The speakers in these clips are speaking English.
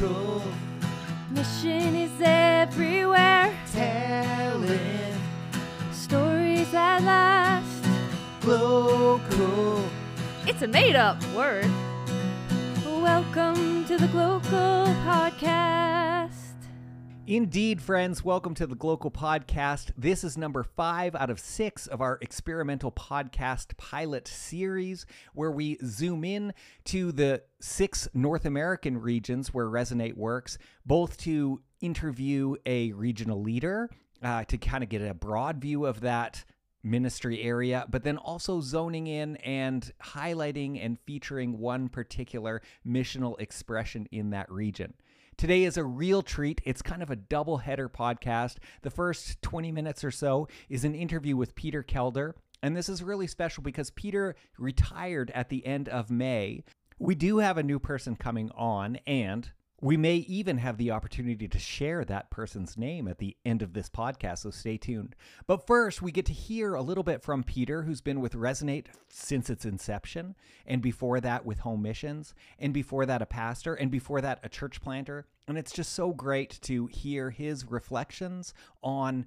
Local Mission is everywhere. telling. Stories that last. Glocal. It's a made up word. Welcome to the Glocal Podcast. Indeed, friends, welcome to the Glocal Podcast. This is number five out of six of our experimental podcast pilot series, where we zoom in to the six North American regions where Resonate works, both to interview a regional leader uh, to kind of get a broad view of that ministry area, but then also zoning in and highlighting and featuring one particular missional expression in that region. Today is a real treat. It's kind of a double header podcast. The first 20 minutes or so is an interview with Peter Kelder. And this is really special because Peter retired at the end of May. We do have a new person coming on, and we may even have the opportunity to share that person's name at the end of this podcast, so stay tuned. But first, we get to hear a little bit from Peter, who's been with Resonate since its inception, and before that with Home Missions, and before that a pastor, and before that a church planter. And it's just so great to hear his reflections on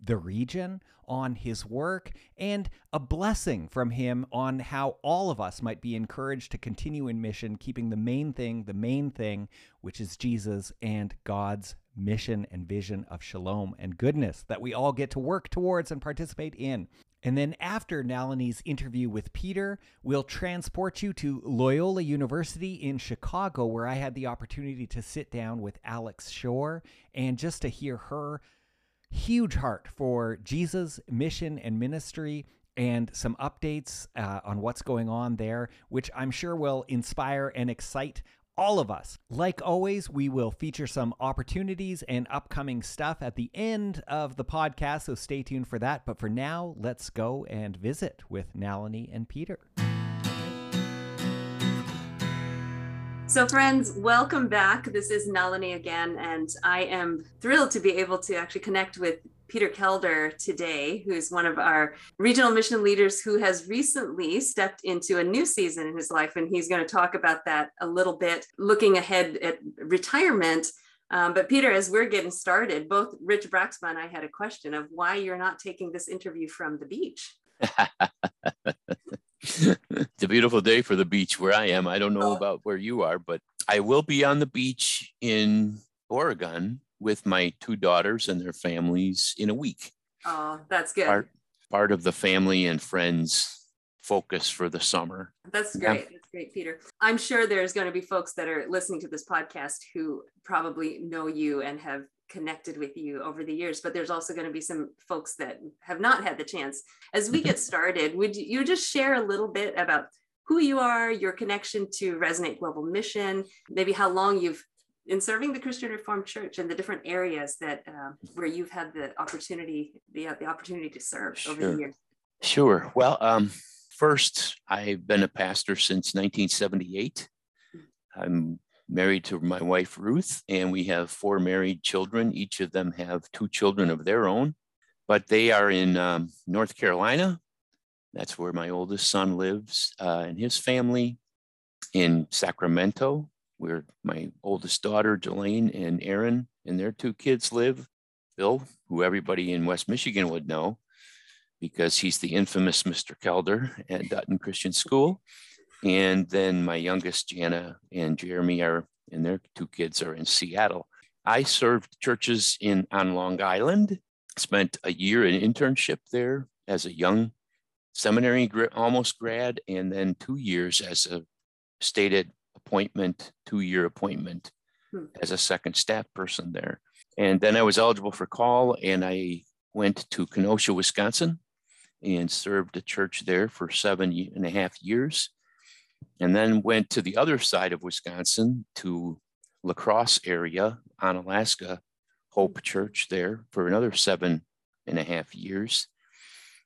the region, on his work, and a blessing from him on how all of us might be encouraged to continue in mission, keeping the main thing, the main thing, which is Jesus and God's mission and vision of shalom and goodness that we all get to work towards and participate in. And then after Nalini's interview with Peter, we'll transport you to Loyola University in Chicago, where I had the opportunity to sit down with Alex Schorr and just to hear her huge heart for Jesus' mission and ministry and some updates uh, on what's going on there, which I'm sure will inspire and excite all of us. Like always, we will feature some opportunities and upcoming stuff at the end of the podcast, so stay tuned for that. But for now, let's go and visit with Nalini and Peter. So, friends, welcome back. This is Nalini again, and I am thrilled to be able to actually connect with Peter Kelder today, who's one of our regional mission leaders who has recently stepped into a new season in his life. And he's going to talk about that a little bit, looking ahead at retirement. Um, but, Peter, as we're getting started, both Rich Braxma and I had a question of why you're not taking this interview from the beach. it's a beautiful day for the beach where I am. I don't know Oh. about where you are, but I will be on the beach in Oregon with my two daughters and their families in a week. Oh, that's good. Part part of the family and friends focus for the summer. That's Yeah. great. That's great, Peter. I'm sure there's going to be folks that are listening to this podcast who probably know you and have connected with you over the years, but there's also going to be some folks that have not had the chance. As we get started, would you just share a little bit about who you are, your connection to Resonate Global Mission, maybe how long you've in serving the Christian Reformed Church and the different areas that uh, where you've had the opportunity the, the opportunity to serve over the years. Sure. Well, um, first, I've been a pastor since 1978. I'm married to my wife, Ruth, and we have four married children. Each of them have two children of their own, but they are in um, North Carolina. That's where my oldest son lives uh, and his family in Sacramento, where my oldest daughter, Jelaine, and Aaron and their two kids live. Bill, who everybody in West Michigan would know, because he's the infamous Mr. Kelder at Dutton Christian School. And then my youngest, Jana and Jeremy, are and their two kids are in Seattle. I served churches in on Long Island, spent a year in internship there as a young seminary almost grad, and then two years as a stated appointment, two-year appointment Hmm. as a second staff person there. And then I was eligible for call and I went to Kenosha, Wisconsin and served a church there for seven and a half years. And then went to the other side of Wisconsin to La Crosse area Onalaska, Hope Church there for another seven and a half years.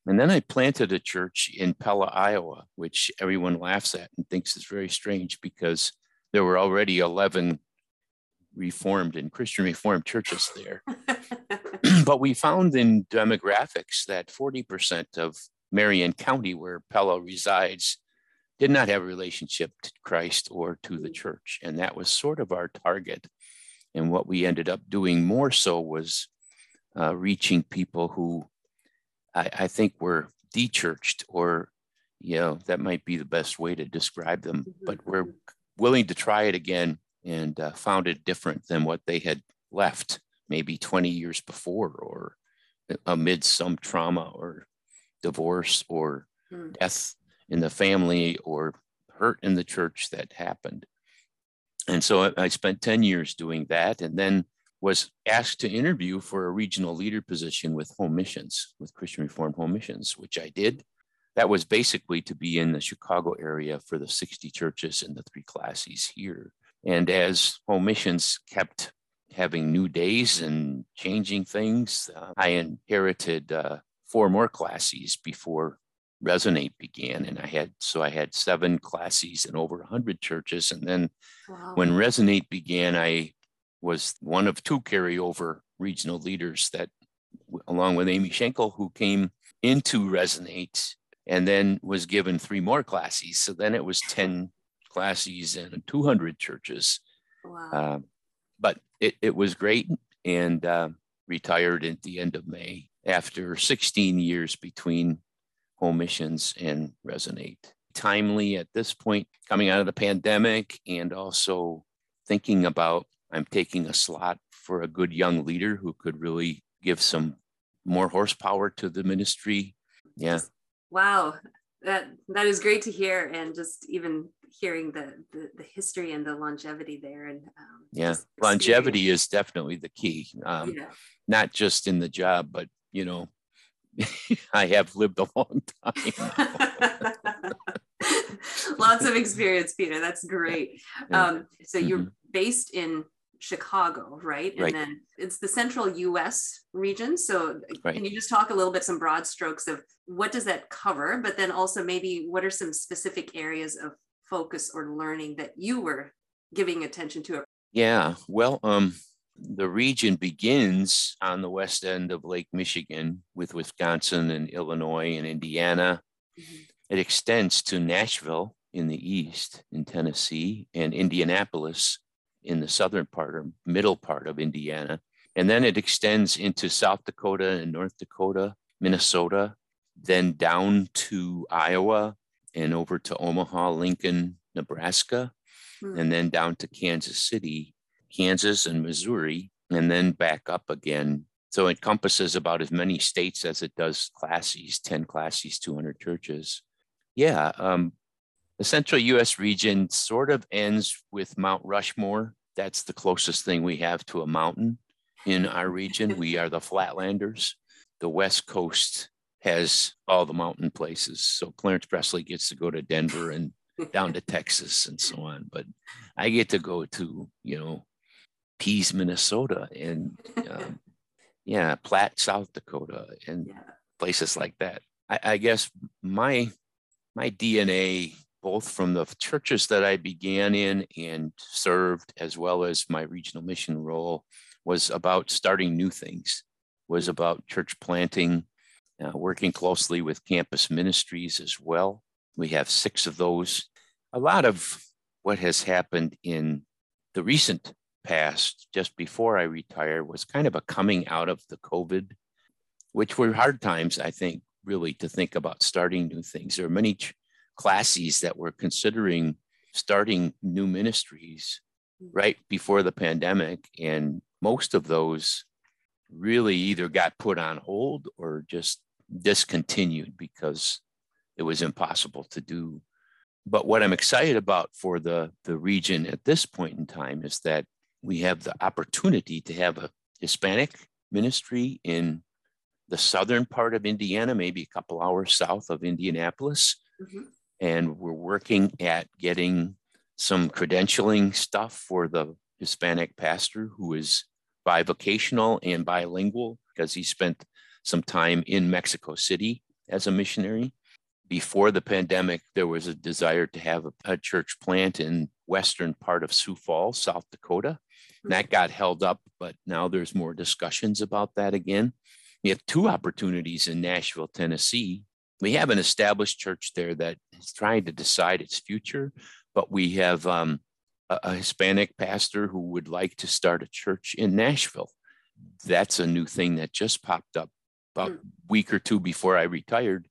And then I planted a church in Pella, Iowa, which everyone laughs at and thinks is very strange because there were already 11 Reformed and Christian Reformed churches there. but we found in demographics that 40% of Marion County, where Pella resides, did not have a relationship to Christ or to the church. And that was sort of our target. And what we ended up doing more so was uh, reaching people who I, I think were dechurched or you know that might be the best way to describe them Mhm, but we're willing to try it again and uh, found it different than what they had left maybe 20 years before or amid some trauma or divorce or Hmm. death in the family or hurt in the church that happened and so I- spent 10 years doing that and then was asked to interview for a regional leader position with home missions, with Christian Reformed Home Missions, which I did. That was basically to be in the Chicago area for the 60 churches in the three classes here. And as home missions kept having new days and changing things, uh, I inherited uh, four more classes before Resonate began. And I had, so I had seven classes in over 100 churches. And then Wow. when Resonate began, I was one of two carryover regional leaders that, along with Amy Schenkel, who came into Resonate and then was given three more classes. So then it was 10 classes and 200 churches. wow. Uh, but it, it was great and uh, retired at the end of May after 16 years between home missions and resonate. Timely at this point, coming out of the pandemic, and also thinking about I'm taking a slot for a good young leader who could really give some more horsepower to the ministry. Yeah. Wow, that that is great to hear, and just even hearing the the, the history and the longevity there, and um, Yeah. Longevity is definitely the key. Um, experience. not just in the job, but you know, I have lived a long time. Lots of experience, Peter. That's great. Um, so you're based in Chicago, right? And Right. then it's the central US region. So Right. can you just talk a little bit, some broad strokes of what does that cover? But then also maybe what are some specific areas of focus or learning that you were giving attention to? Yeah, well, um, the region begins on the west end of Lake Michigan with Wisconsin and Illinois and Indiana. Mhm. It extends to Nashville in the east, in Tennessee, and Indianapolis in the southern part or middle part of Indiana. And then it extends into South Dakota and North Dakota, Minnesota, then down to Iowa and over to Omaha, Lincoln, Nebraska, Hmm. and then down to Kansas City, Kansas, and Missouri, and then back up again. So it encompasses about as many states as it does classes 10 classes, 200 churches. Yeah. Um, the central US region sort of ends with Mount Rushmore. That's the closest thing we have to a mountain in our region. We are the flatlanders. The West Coast has all the mountain places. So Clarence Presley gets to go to Denver and down to Texas and so on. But I get to go to, you know, Pease, Minnesota and um, yeah, Platte, South Dakota and yeah. places like that. I, I guess my my DNA, both from the churches that I began in and served, as well as my regional mission role, was about starting new things, was about church planting, uh, working closely with campus ministries as well. We have six of those. A lot of what has happened in the recent past, just before I retired, was kind of a coming out of the COVID, which were hard times, I think, really to think about starting new things. There are many ch- classes that were considering starting new ministries mm. right before the pandemic, and most of those really either got put on hold or just discontinued because it was impossible to do. But what I'm excited about for the, the region at this point in time is that we have the opportunity to have a Hispanic ministry in the southern part of Indiana, maybe a couple hours south of Indianapolis. Mhm. And we're working at getting some credentialing stuff for the Hispanic pastor who is bivocational and bilingual because he spent some time in Mexico City as a missionary. Before the pandemic, there was a desire to have a, a church plant in western part of Sioux Falls, South Dakota. And that got held up, but now there's more discussions about that again. We have two opportunities in Nashville, Tennessee. we have an established church there that is trying to decide its future, but we have um, a, a Hispanic pastor who would like to start a church in Nashville. That's a new thing that just popped up about a week or two before I retired.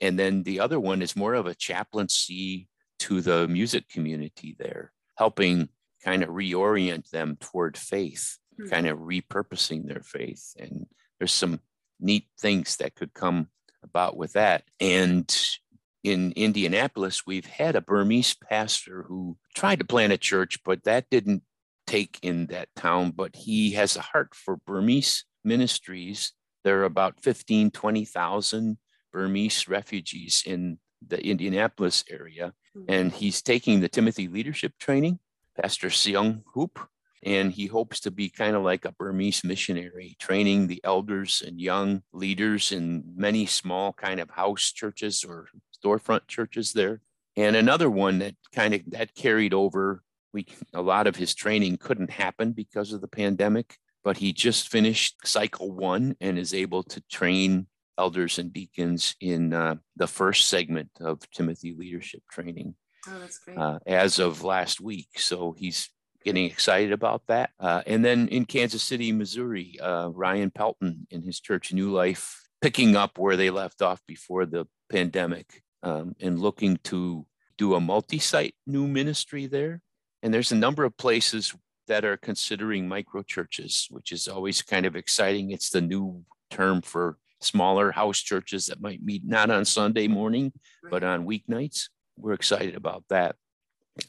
And then the other one is more of a chaplaincy to the music community there, helping kind of reorient them toward faith, Hmm. kind of repurposing their faith. And there's some neat things that could come about with that. And in Indianapolis, we've had a Burmese pastor who tried to plant a church, but that didn't take in that town. But he has a heart for Burmese ministries. There are about 15, 20,000 Burmese refugees in the Indianapolis area. And he's taking the Timothy leadership training, Pastor Seong Hoop, and he hopes to be kind of like a Burmese missionary, training the elders and young leaders in many small kind of house churches or storefront churches there. And another one that kind of that carried over. We a lot of his training couldn't happen because of the pandemic, but he just finished cycle one and is able to train elders and deacons in uh, the first segment of Timothy leadership training Oh, that's great. uh, as of last week. So he's getting excited about that. Uh, and then in Kansas City, Missouri, uh, Ryan Pelton in his church, New Life, picking up where they left off before the pandemic um, and looking to do a multi site new ministry there. And there's a number of places that are considering micro churches, which is always kind of exciting. It's the new term for smaller house churches that might meet not on Sunday morning, but on weeknights. We're excited about that.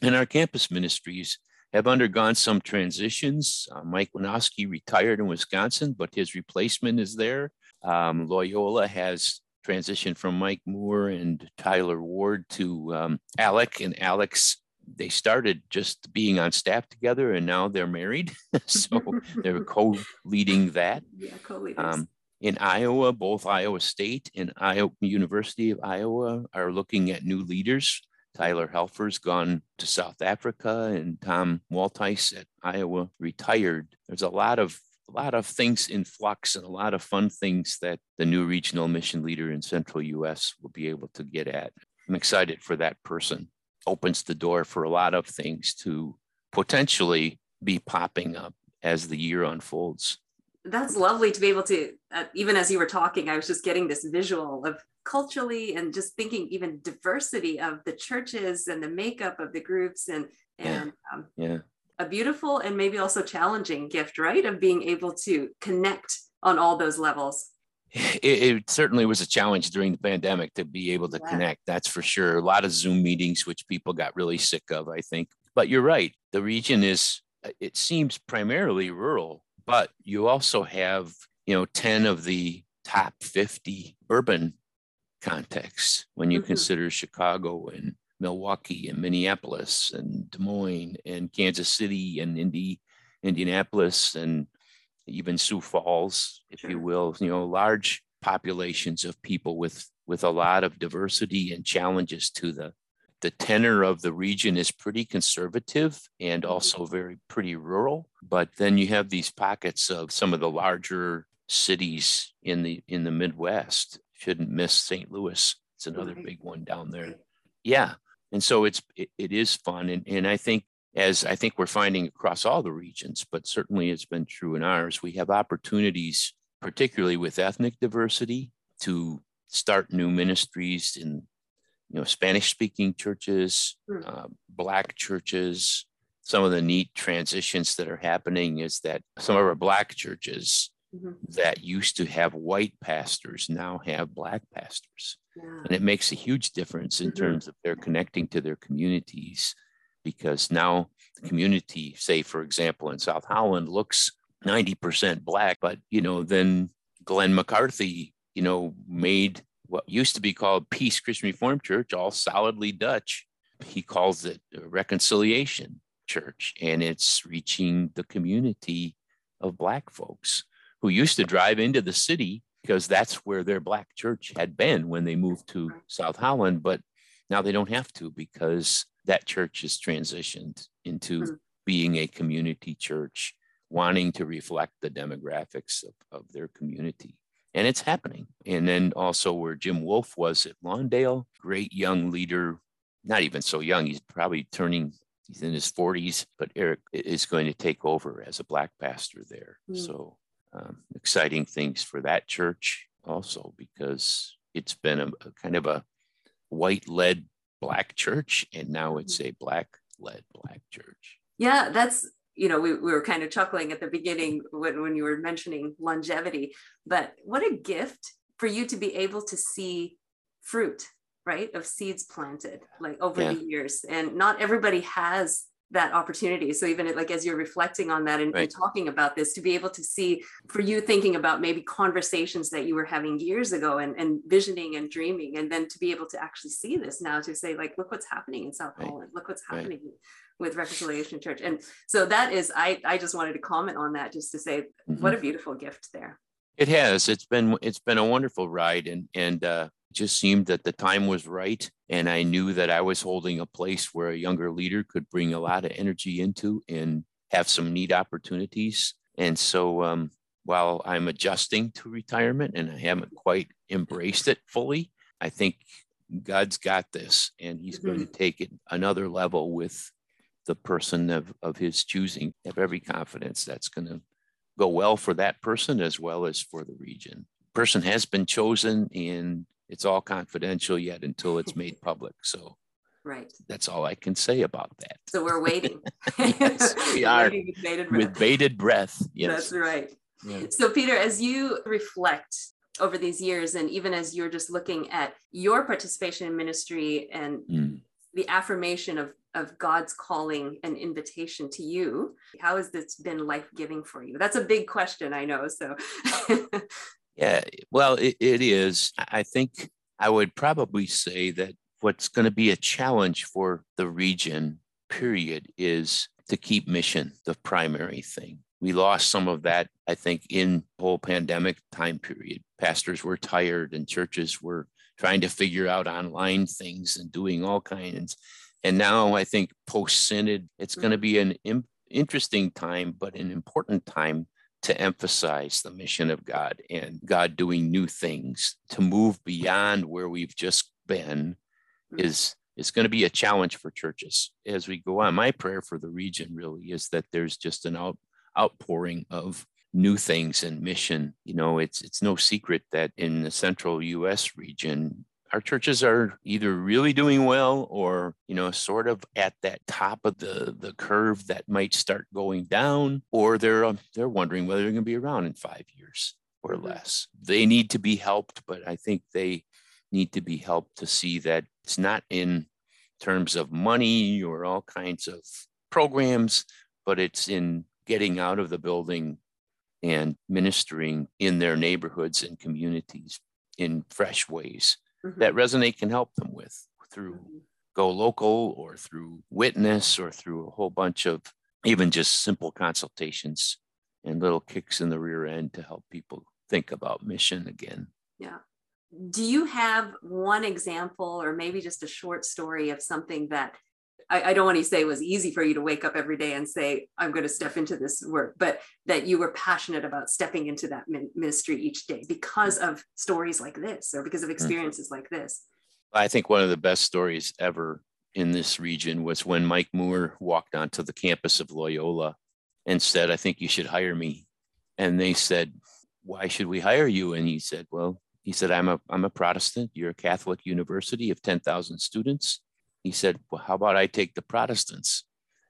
And our campus ministries have undergone some transitions. Uh, Mike Winowski retired in Wisconsin, but his replacement is there. Um, Loyola has transitioned from Mike Moore and Tyler Ward to um, Alec and Alex. They started just being on staff together and now they're married. so they're co leading that. yeah, co-leaders. Um, in Iowa, both Iowa State and Iowa University of Iowa are looking at new leaders. Tyler Helfer's gone to South Africa, and Tom Waltice at Iowa retired. There's a lot of a lot of things in flux and a lot of fun things that the new regional mission leader in Central U.S. will be able to get at. I'm excited for that person. Opens the door for a lot of things to potentially be popping up as the year unfolds. That's lovely to be able to uh, even as you were talking i was just getting this visual of culturally and just thinking even diversity of the churches and the makeup of the groups and and um, Yeah. a beautiful and maybe also challenging gift right of being able to connect on all those levels it, it certainly was a challenge during the pandemic to be able to Yeah. connect. That's for sure. A lot of Zoom meetings, which people got really sick of, I think. But you're right. The region is, it seems primarily rural, but you also have, you know, 10 of the top 50 urban contexts when you Mhm. consider Chicago and Milwaukee and Minneapolis and Des Moines and Kansas City and Indy, Indianapolis and even Sioux Falls, if Sure. you will, you know, large populations of people with with a lot of diversity and challenges to the the tenor of the region is pretty conservative and Mhm. also very pretty rural but then you have these pockets of some of the larger cities in the in the midwest. Shouldn't miss st louis. It's another big one down there. Yeah and so it's it, it is fun and, and i think as i think we're finding across all the regions but certainly it's been true in ours we have opportunities particularly with ethnic diversity to start new ministries in you know spanish speaking churches Hmm. uh, black churches some of the neat transitions that are happening is that some of our black churches Mhm. that used to have white pastors now have black pastors yeah. and it makes a huge difference in Mhm. terms of their connecting to their communities because now the community say for example in south holland looks 90% black but you know then glenn mccarthy you know made what used to be called peace christian reformed church all solidly dutch he calls it a reconciliation church and it's reaching the community of black folks who used to drive into the city because that's where their black church had been when they moved to South Holland. But now they don't have to because that church has transitioned into Mhm. being a community church, wanting to reflect the demographics of, of their community. And it's happening. And then also where Jim Wolf was at Lawndale, great young leader, not even so young. He's probably turning, he's in his 40s, but Eric is going to take over as a black pastor there. Mm. So um, exciting things for that church also because it's been a, a kind of a white led black church and now it's a black led black church. Yeah, that's you know, we, we were kind of chuckling at the beginning when, when you were mentioning longevity, but what a gift for you to be able to see fruit, right? Of seeds planted like over Yeah. the years. And not everybody has that opportunity. So even like as you're reflecting on that and, and talking about this, to be able to see for you thinking about maybe conversations that you were having years ago and, and visioning and dreaming, and then to be able to actually see this now to say, like, look what's happening in South Right. Holland, look what's Right. With Reconciliation Church. And so that is, I, I just wanted to comment on that just to say, Mhm. what a beautiful gift there. It has. It's been it's been a wonderful ride, and and uh, it just seemed that the time was right, and I knew that I was holding a place where a younger leader could bring a lot of energy into and have some neat opportunities. And so, um, while I'm adjusting to retirement and I haven't quite embraced it fully, I think God's got this, and He's going to take it another level with the person of of His choosing. Have every confidence that's going to go well for that person as well as for the region. Person has been chosen and it's all confidential yet until it's made public. So Right. that's all I can say about that. So we're waiting. Yes, we are. Waiting with bated breath. With bated breath. That's right. Yeah. So, Peter, as you reflect over these years, and even as you're just looking at your participation in ministry and Mm. the affirmation of, of God's calling and invitation to you, how has this been life giving for you? That's a big question, I know. So, Yeah, well, it, it is. I think I would probably say that what's going to be a challenge for the region, period, is to keep mission the primary thing. We lost some of that, I think, in the whole pandemic time period. Pastors were tired and churches were trying to figure out online things and doing all kinds. And now I think post synod, it's going to mm. be an interesting time, but an important time to emphasize the mission of God and God doing new things to move beyond where we've just been mm. is is going to be a challenge for churches as we go on. My prayer for the region really is that there's just an out, outpouring of new things and mission. You know, it's it's no secret that in the central US region our churches are either really doing well or you know sort of at that top of the the curve that might start going down or they're um, they're wondering whether they're going to be around in 5 years or Mhm. less they need to be helped but i think they need to be helped to see that it's not in terms of money or all kinds of programs but it's in getting out of the building and ministering in their neighborhoods and communities in fresh ways Mhm. that Resonate can help them with through Mhm. Go Local or through Witness or through a whole bunch of even just simple consultations and little kicks in the rear end to help people think about mission again. Yeah. Do you have one example or maybe just a short story of something that I, I don't want to say it was easy for you to wake up every day and say, I'm going to step into this work, but that you were passionate about stepping into that min- ministry each day because of stories like this or because of mm-hmm. experiences like this? I think one of the best stories ever in this region was when Mike Moore walked onto the campus of Loyola and said, I think you should hire me. And they said, Why should we hire you? And he said, Well, he said, I'm a I'm a Protestant. You're a Catholic university of 10,000 students. He said, Well, how about I take the Protestants?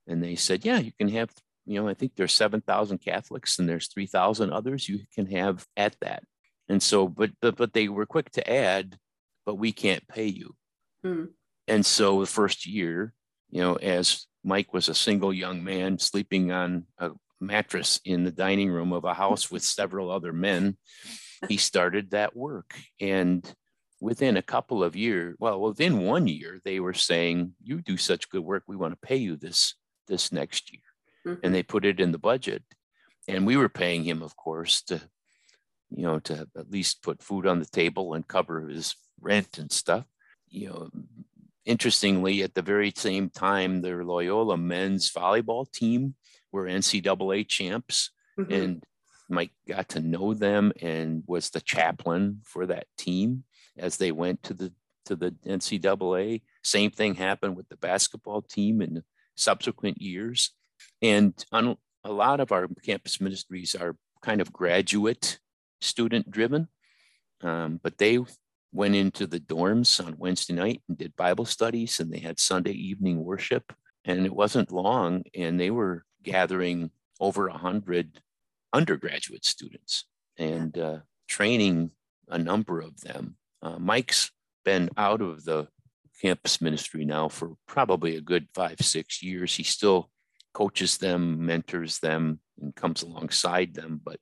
And they said, Yeah, you can have, you know, I think there's 7,000 Catholics and there's 3,000 others you can have at that. And so, but but, but they were quick to add, but we can't pay you. Hmm. And so the first year, you know, as Mike was a single young man sleeping on a mattress in the dining room of a house with several other men, he started that work. And within a couple of years, well, within one year, they were saying, You do such good work, we want to pay you this this next year. Mhm. And they put it in the budget. And we were paying him, of course, to you know, to at least put food on the table and cover his rent and stuff. You know, interestingly, at the very same time, their Loyola men's volleyball team were NCAA champs. Mhm. And Mike got to know them and was the chaplain for that team as they went to the to the NCAA. Same thing happened with the basketball team in subsequent years. And on a lot of our campus ministries are kind of graduate student driven, um, but they went into the dorms on Wednesday night and did Bible studies, and they had Sunday evening worship. And it wasn't long, and they were gathering over a hundred undergraduate students and uh, training a number of them. Uh, Mike's been out of the campus ministry now for probably a good five, six years. He still coaches them, mentors them, and comes alongside them, but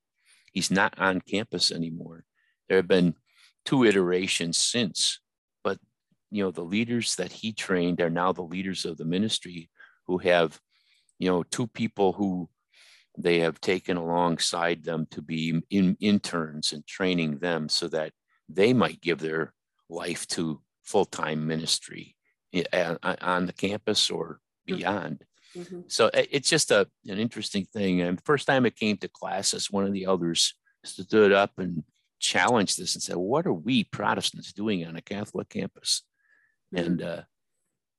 he's not on campus anymore. There have been two iterations since, but you know, the leaders that he trained are now the leaders of the ministry who have, you know, two people who they have taken alongside them to be in, interns and training them so that they might give their life to full-time ministry on the campus or mm-hmm. beyond. Mm-hmm. So it's just a, an interesting thing. And the first time it came to classes, one of the elders stood up and challenged this and said, "What are we Protestants doing on a Catholic campus?" Mm-hmm. And uh,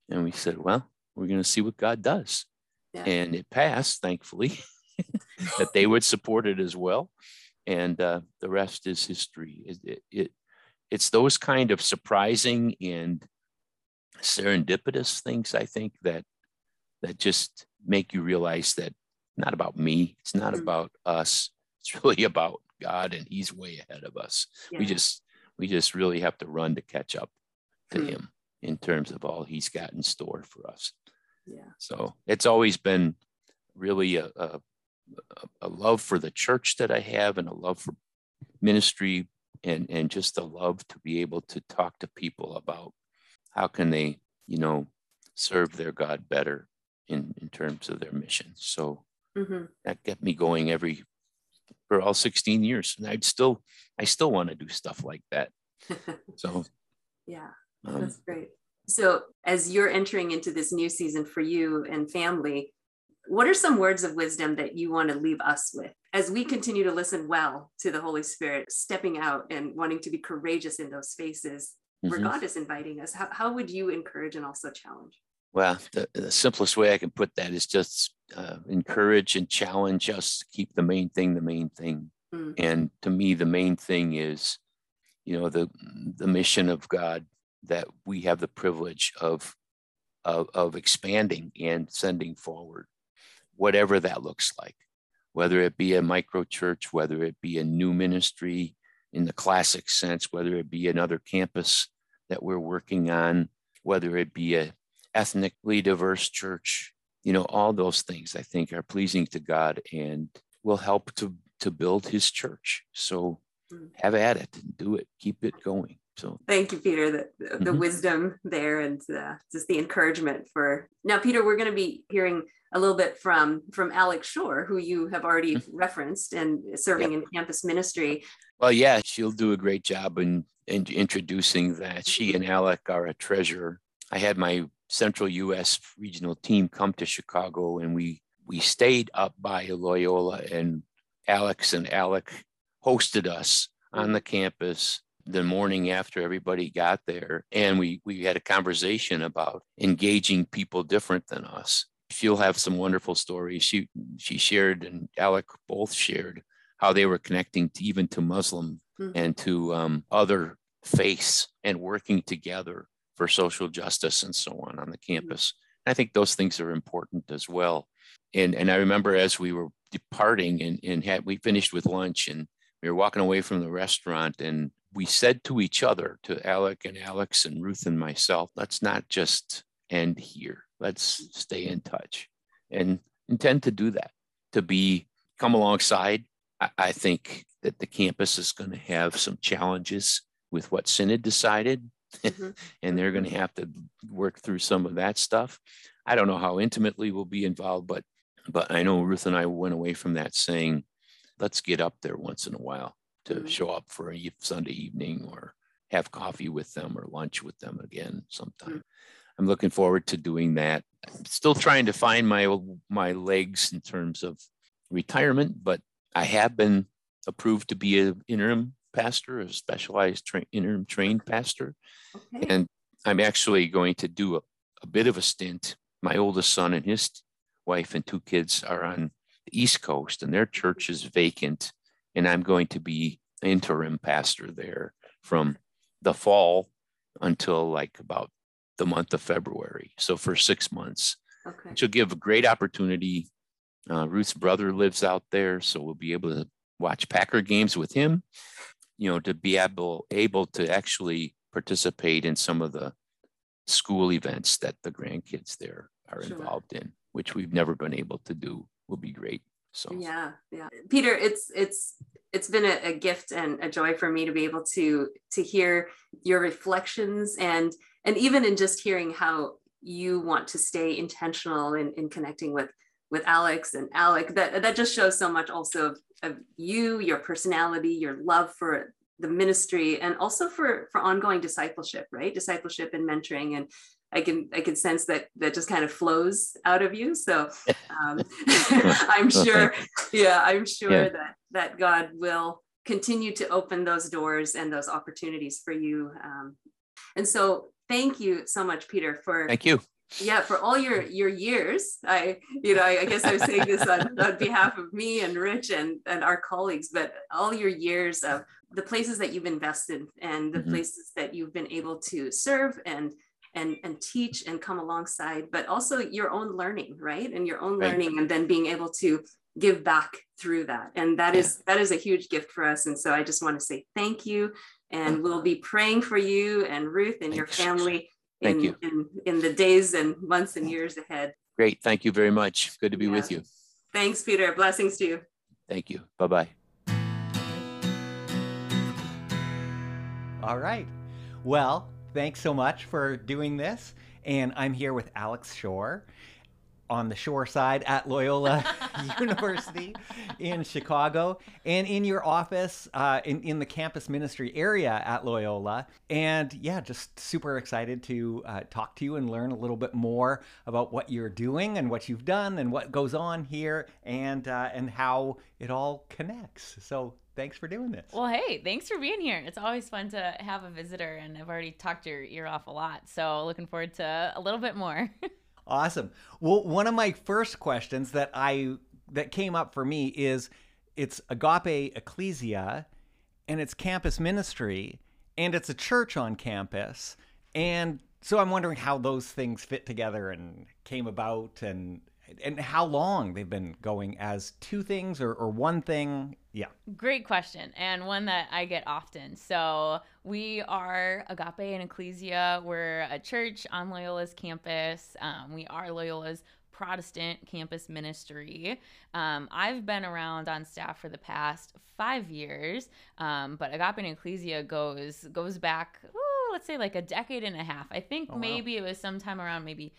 and we said, "Well, we're going to see what God does." Yeah. And it passed, thankfully, that they would support it as well. And uh, the rest is history. It, it, it it's those kind of surprising and serendipitous things I think that that just make you realize that not about me it's not mm-hmm. about us it's really about God and he's way ahead of us yeah. we just we just really have to run to catch up to mm-hmm. him in terms of all he's got in store for us yeah so it's always been really a, a, a love for the church that I have and a love for ministry and and just the love to be able to talk to people about how can they you know serve their god better in in terms of their mission. So mm-hmm. that kept me going every for all 16 years. And i'd still i still want to do stuff like that. So yeah um, that's great. So as you're entering into this new season for you and family what are some words of wisdom that you want to leave us with as we continue to listen well to the Holy Spirit, stepping out and wanting to be courageous in those spaces mm-hmm. where God is inviting us? How, how would you encourage and also challenge? Well, the, the simplest way I can put that is just uh, encourage and challenge us to keep the main thing the main thing. Mm. And to me, the main thing is, you know, the the mission of God that we have the privilege of of, of expanding and sending forward whatever that looks like, whether it be a micro church, whether it be a new ministry in the classic sense, whether it be another campus that we're working on, whether it be a ethnically diverse church, you know, all those things I think are pleasing to God and will help to to build his church. So hmm. have at it and do it. Keep it going. So thank you, Peter, the, the mm-hmm. wisdom there and uh, just the encouragement for now, Peter, we're going to be hearing a little bit from from Alex Schorr, who you have already mm-hmm. referenced and serving yep. in campus ministry. Well, yeah, she'll do a great job in, in introducing that. She and Alec are a treasure. I had my Central U.S. regional team come to Chicago, and we we stayed up by Loyola, and Alex and Alec hosted us on the campus the morning after everybody got there and we we had a conversation about engaging people different than us she'll have some wonderful stories she she shared and alec both shared how they were connecting to, even to muslim mm-hmm. and to um, other faiths and working together for social justice and so on on the mm-hmm. campus mm-hmm. i think those things are important as well and and i remember as we were departing and and had we finished with lunch and we were walking away from the restaurant and we said to each other, to Alec and Alex and Ruth and myself, let's not just end here. Let's stay in touch and intend to do that, to be come alongside. I, I think that the campus is going to have some challenges with what Synod decided, mm-hmm. and they're going to have to work through some of that stuff. I don't know how intimately we'll be involved, but but I know Ruth and I went away from that saying, let's get up there once in a while to mm-hmm. show up for a Sunday evening or have coffee with them or lunch with them again sometime. Mm-hmm. I'm looking forward to doing that. I'm still trying to find my my legs in terms of retirement, but I have been approved to be an interim pastor, a specialized tra- interim trained pastor. Okay. And I'm actually going to do a, a bit of a stint. My oldest son and his wife and two kids are on the East Coast, and their church is vacant. And I'm going to be interim pastor there from the fall until like about the month of February. So for six months, Okay. which will give a great opportunity. Uh, Ruth's brother lives out there, so we'll be able to watch Packer games with him. You know, to be able able to actually participate in some of the school events that the grandkids there are Sure. involved in, which we've never been able to do, will be great. So Yeah, yeah. Peter, it's it's it's been a, a gift and a joy for me to be able to to hear your reflections and and even in just hearing how you want to stay intentional in, in connecting with with Alex and Alec, that that just shows so much also of, of you, your personality, your love for the ministry, and also for for ongoing discipleship, right? Discipleship and mentoring and I can I can sense that that just kind of flows out of you. So um, I'm sure, yeah, I'm sure Yeah. that that God will continue to open those doors and those opportunities for you. Um, and so, thank you so much, Peter, for thank you. yeah for all your your years. I you know I, I guess I'm saying this on, on behalf of me and Rich and and our colleagues, but all your years of the places that you've invested and the Mhm. places that you've been able to serve and and and teach and come alongside but also your own learning right and your own Right. learning and then being able to give back through that and that is that is a huge gift for us and so i just want to say thank you and we'll be praying for you and ruth and your Thanks. family Thank in, you. in in the days and months and years ahead Great. Thank you very much. Good to be Yeah. with you. thanks peter blessings to you Thank you. Bye bye. All right. Well, thanks so much for doing this. And I'm here with Alex Schorr on the shore side at Loyola University in Chicago and in your office uh, in, in the campus ministry area at Loyola. And yeah, just super excited to uh, talk to you and learn a little bit more about what you're doing and what you've done and what goes on here and, uh, and how it all connects. So thanks for doing this. Well, hey, thanks for being here. It's always fun to have a visitor, and I've already talked your ear off a lot. So, looking forward to a little bit more. Awesome. Well, one of my first questions that I that came up for me is it's Agape Ecclesia and it's campus ministry and it's a church on campus. And so I'm wondering how those things fit together and came about and and how long they've been going as two things or, or one thing. Yeah. Great question, and one that I get often. So, we are Agape and Ecclesia. We're a church on Loyola's campus. Um, we are Loyola's Protestant campus ministry. Um, I've been around on staff for the past five years, um, but Agape and Ecclesia goes goes back, ooh, let's say like a decade and a half. I think Oh, wow. maybe it was sometime around maybe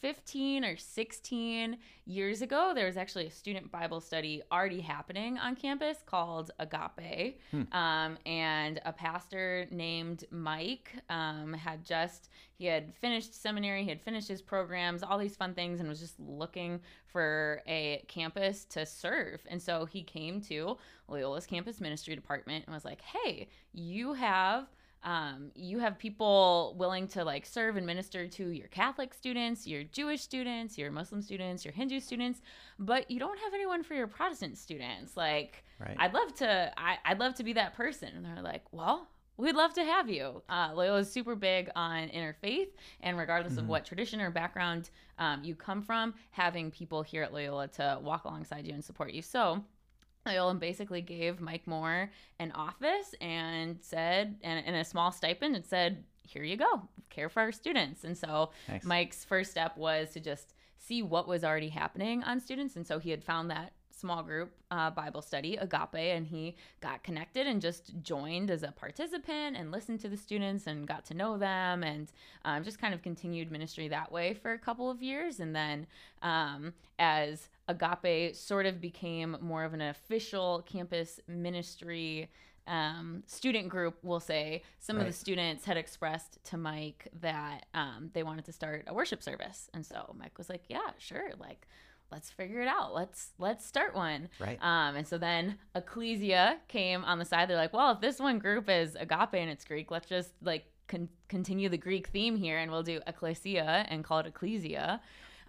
15 or 16 years ago, there was actually a student Bible study already happening on campus called Agape. Hmm. Um, and a pastor named Mike um, had just, he had finished seminary, he had finished his programs, all these fun things, and was just looking for a campus to serve. And so he came to Loyola's campus ministry department and was like, hey, you have um, you have people willing to like serve and minister to your Catholic students, your Jewish students, your Muslim students, your Hindu students, but you don't have anyone for your Protestant students. Like, Right. I'd love to, I, I'd love to be that person. And they're like, well, we'd love to have you. Uh, Loyola is super big on interfaith, and regardless of Mhm. what tradition or background um, you come from, having people here at Loyola to walk alongside you and support you. So, Loyola basically gave Mike Moore an office and said, and, and a small stipend, and said, "Here you go, care for our students." And so Nice. Mike's first step was to just see what was already happening on students, and so he had found that small group uh, Bible study, Agape, and he got connected and just joined as a participant and listened to the students and got to know them and um, just kind of continued ministry that way for a couple of years. And then um, as Agape sort of became more of an official campus ministry um, student group, we'll say, some of the students had expressed to Mike that um, they wanted to start a worship service. And so Mike was like, yeah, sure. Like, let's figure it out. Let's let's start one. Right. Um, and so then Ecclesia came on the side. They're like, well, if this one group is agape and it's Greek, let's just like con- continue the Greek theme here, and we'll do ecclesia and call it ecclesia.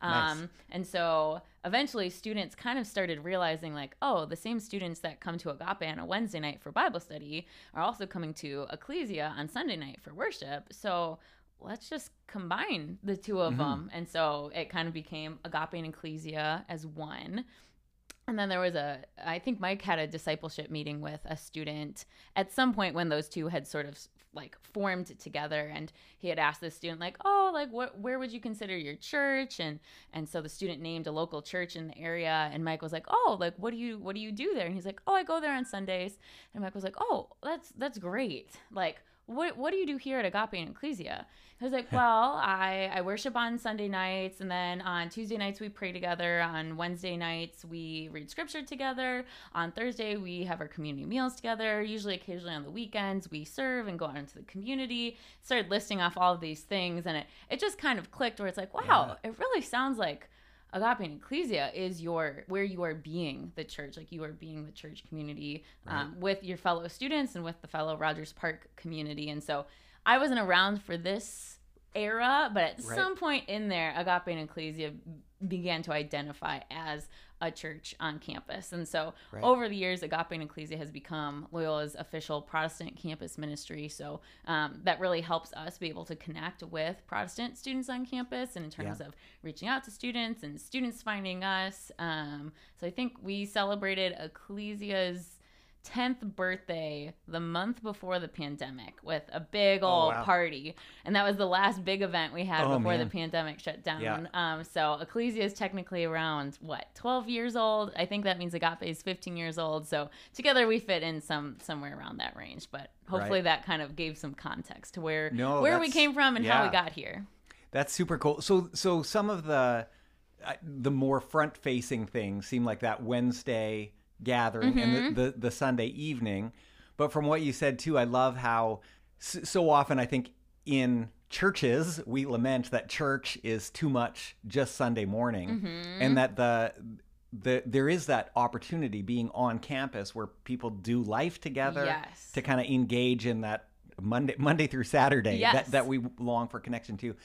Nice. Um, and so eventually students kind of started realizing like, oh, the same students that come to Agape on a Wednesday night for Bible study are also coming to Ecclesia on Sunday night for worship. So let's just combine the two of Mhm. them. And so it kind of became Agape and Ecclesia as one. And then there was a, I think Mike had a discipleship meeting with a student at some point when those two had sort of like formed together. And he had asked the student, like, oh, like, what, where would you consider your church? And, and so the student named a local church in the area. And Mike was like, oh, like, what do you, what do you do there? And he's like, oh, I go there on Sundays. And Mike was like, oh, that's, that's great. Like, what, what do you do here at Agape and Ecclesia? I was like, well, I, I worship on Sunday nights, and then on Tuesday nights we pray together. On Wednesday nights we read scripture together. On Thursday we have our community meals together. Usually, occasionally on the weekends we serve and go out into the community. Started listing off all of these things, and it, it just kind of clicked where it's like, wow, it really sounds like agape and ecclesia is your where you are being the church like you are being the church community um, with your fellow students and with the fellow rogers park community and so i wasn't around for this era but at Right. some point in there agape and ecclesia began to identify as a church on campus and so Right. over the years agape and ecclesia has become loyola's official protestant campus ministry so um, that really helps us be able to connect with protestant students on campus and in terms Yeah. of reaching out to students and students finding us. Um, so I think we celebrated Ecclesia's 10th birthday the month before the pandemic with a big Oh, old wow. party. And that was the last big event we had Oh, before man. the pandemic shut down. Yeah. Um, so Ecclesia is technically around, what, 12 years old? I think that means Agape is 15 years old. So together we fit in some somewhere around that range. But hopefully Right. that kind of gave some context to where, No, where we came from and how we got here. That's super cool. So so some of the uh, the more front facing things seem like that Wednesday gathering and Mm-hmm. the, the the Sunday evening. But from what you said too, I love how so often I think in churches we lament that church is too much just Sunday morning Mm-hmm. and that the the, there is that opportunity being on campus where people do life together Yes. to kind of engage in that Monday Monday through Saturday Yes. that, that we long for connection to.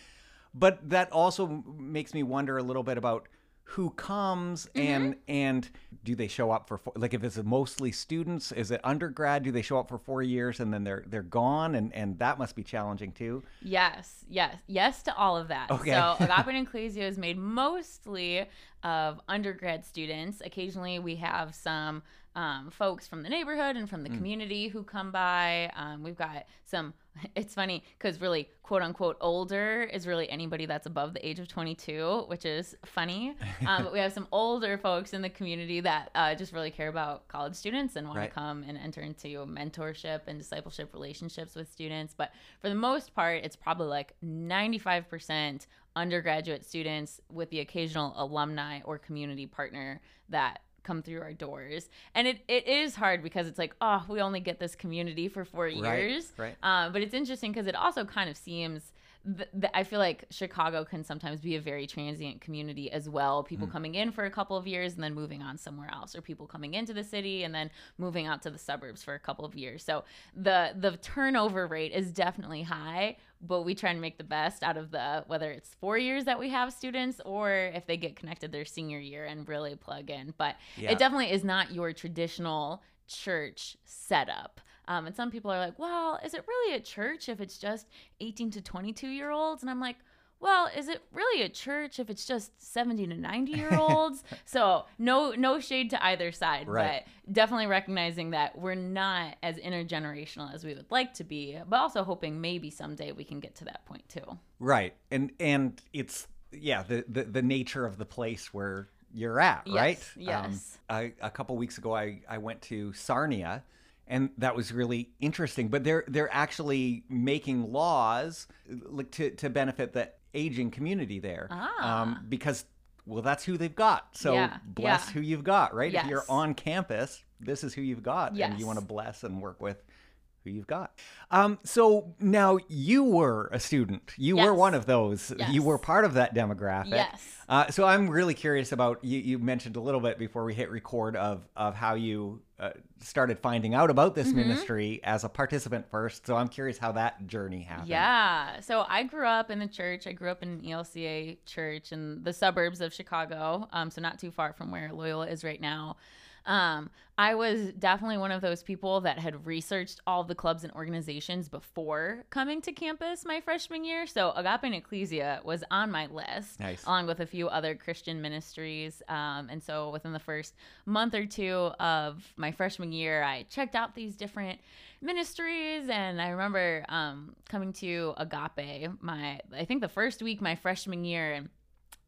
But that also makes me wonder a little bit about who comes Mm-hmm. and and do they show up for four, like if it's mostly students is it undergrad do they show up for four years and then they're they're gone and and that must be challenging too Yes, yes, yes to all of that. Okay. So Agape Ecclesia is made mostly of undergrad students. Occasionally, we have some um, folks from the neighborhood and from Mm. the community who come by. Um, we've got some. It's funny because really, quote unquote, older is really anybody that's above the age of 22, which is funny. Um, but we have some older folks in the community that uh, just really care about college students and want Right. to come and enter into mentorship and discipleship relationships with students. But for the most part, it's probably like 95% undergraduate students with the occasional alumni or community partner that come through our doors. And it, it is hard because it's like, oh, we only get this community for four Right, years. right. Uh, but it's interesting because it also kind of seems. Th- th- I feel like Chicago can sometimes be a very transient community as well. People hmm. coming in for a couple of years and then moving on somewhere else, or people coming into the city and then moving out to the suburbs for a couple of years. So the the turnover rate is definitely high, but we try and make the best out of the whether it's four years that we have students or if they get connected their senior year and really plug in. But Yeah. it definitely is not your traditional church setup. Um, and some people are like, well, is it really a church if it's just 18 to 22 year olds? And I'm like, well, is it really a church if it's just 70 to 90 year olds? so no no shade to either side, Right. but definitely recognizing that we're not as intergenerational as we would like to be, but also hoping maybe someday we can get to that point too. right and and it's yeah the the, the nature of the place where you're at Yes, right yes. um, I, a couple weeks ago i i went to sarnia and that was really interesting. But they're they're actually making laws like to to benefit the aging community there. Ah. um, because well that's who they've got. So Yeah, bless yeah. who you've got right? If you're on campus this is who you've got and you want to bless and work with who you've got. Um, so now you were a student. You were one of those. You were part of that demographic. Yes. Uh, so I'm really curious about you. You mentioned a little bit before we hit record of of how you uh, started finding out about this Mm-hmm. ministry as a participant first. So I'm curious how that journey happened. Yeah. So I grew up in the church. I grew up in an ELCA church in the suburbs of Chicago. Um, so not too far from where Loyola is right now. Um, I was definitely one of those people that had researched all the clubs and organizations before coming to campus my freshman year. So Agape and Ecclesia was on my list, Nice. along with a few other Christian ministries. Um, and so within the first month or two of my freshman year, I checked out these different ministries and i remember um, coming to agape my i think the first week my freshman year and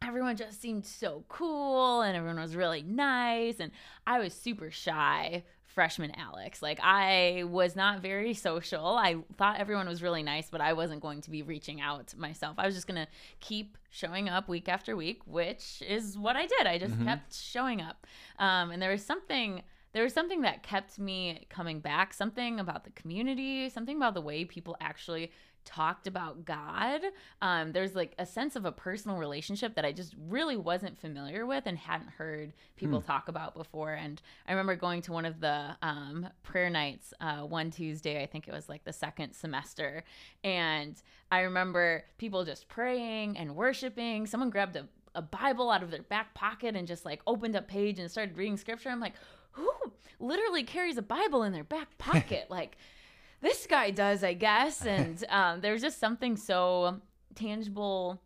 everyone just seemed so cool and everyone was really nice and i was super shy freshman alex. Like i was not very social. I thought everyone was really nice but i wasn't going to be reaching out myself. I was just going to keep showing up week after week which is what i did. I just Mhm. kept showing up. Um, and there was something there was something that kept me coming back something about the community something about the way people actually talked about god um, there's like a sense of a personal relationship that i just really wasn't familiar with and hadn't heard people talk about before and i remember going to one of the um, prayer nights uh, one tuesday i think it was like the second semester and i remember people just praying and worshiping someone grabbed a a Bible out of their back pocket and just like opened up page and started reading scripture. I'm like, who literally carries a Bible in their back pocket? like, this guy does, I guess. And um, there was just something so tangible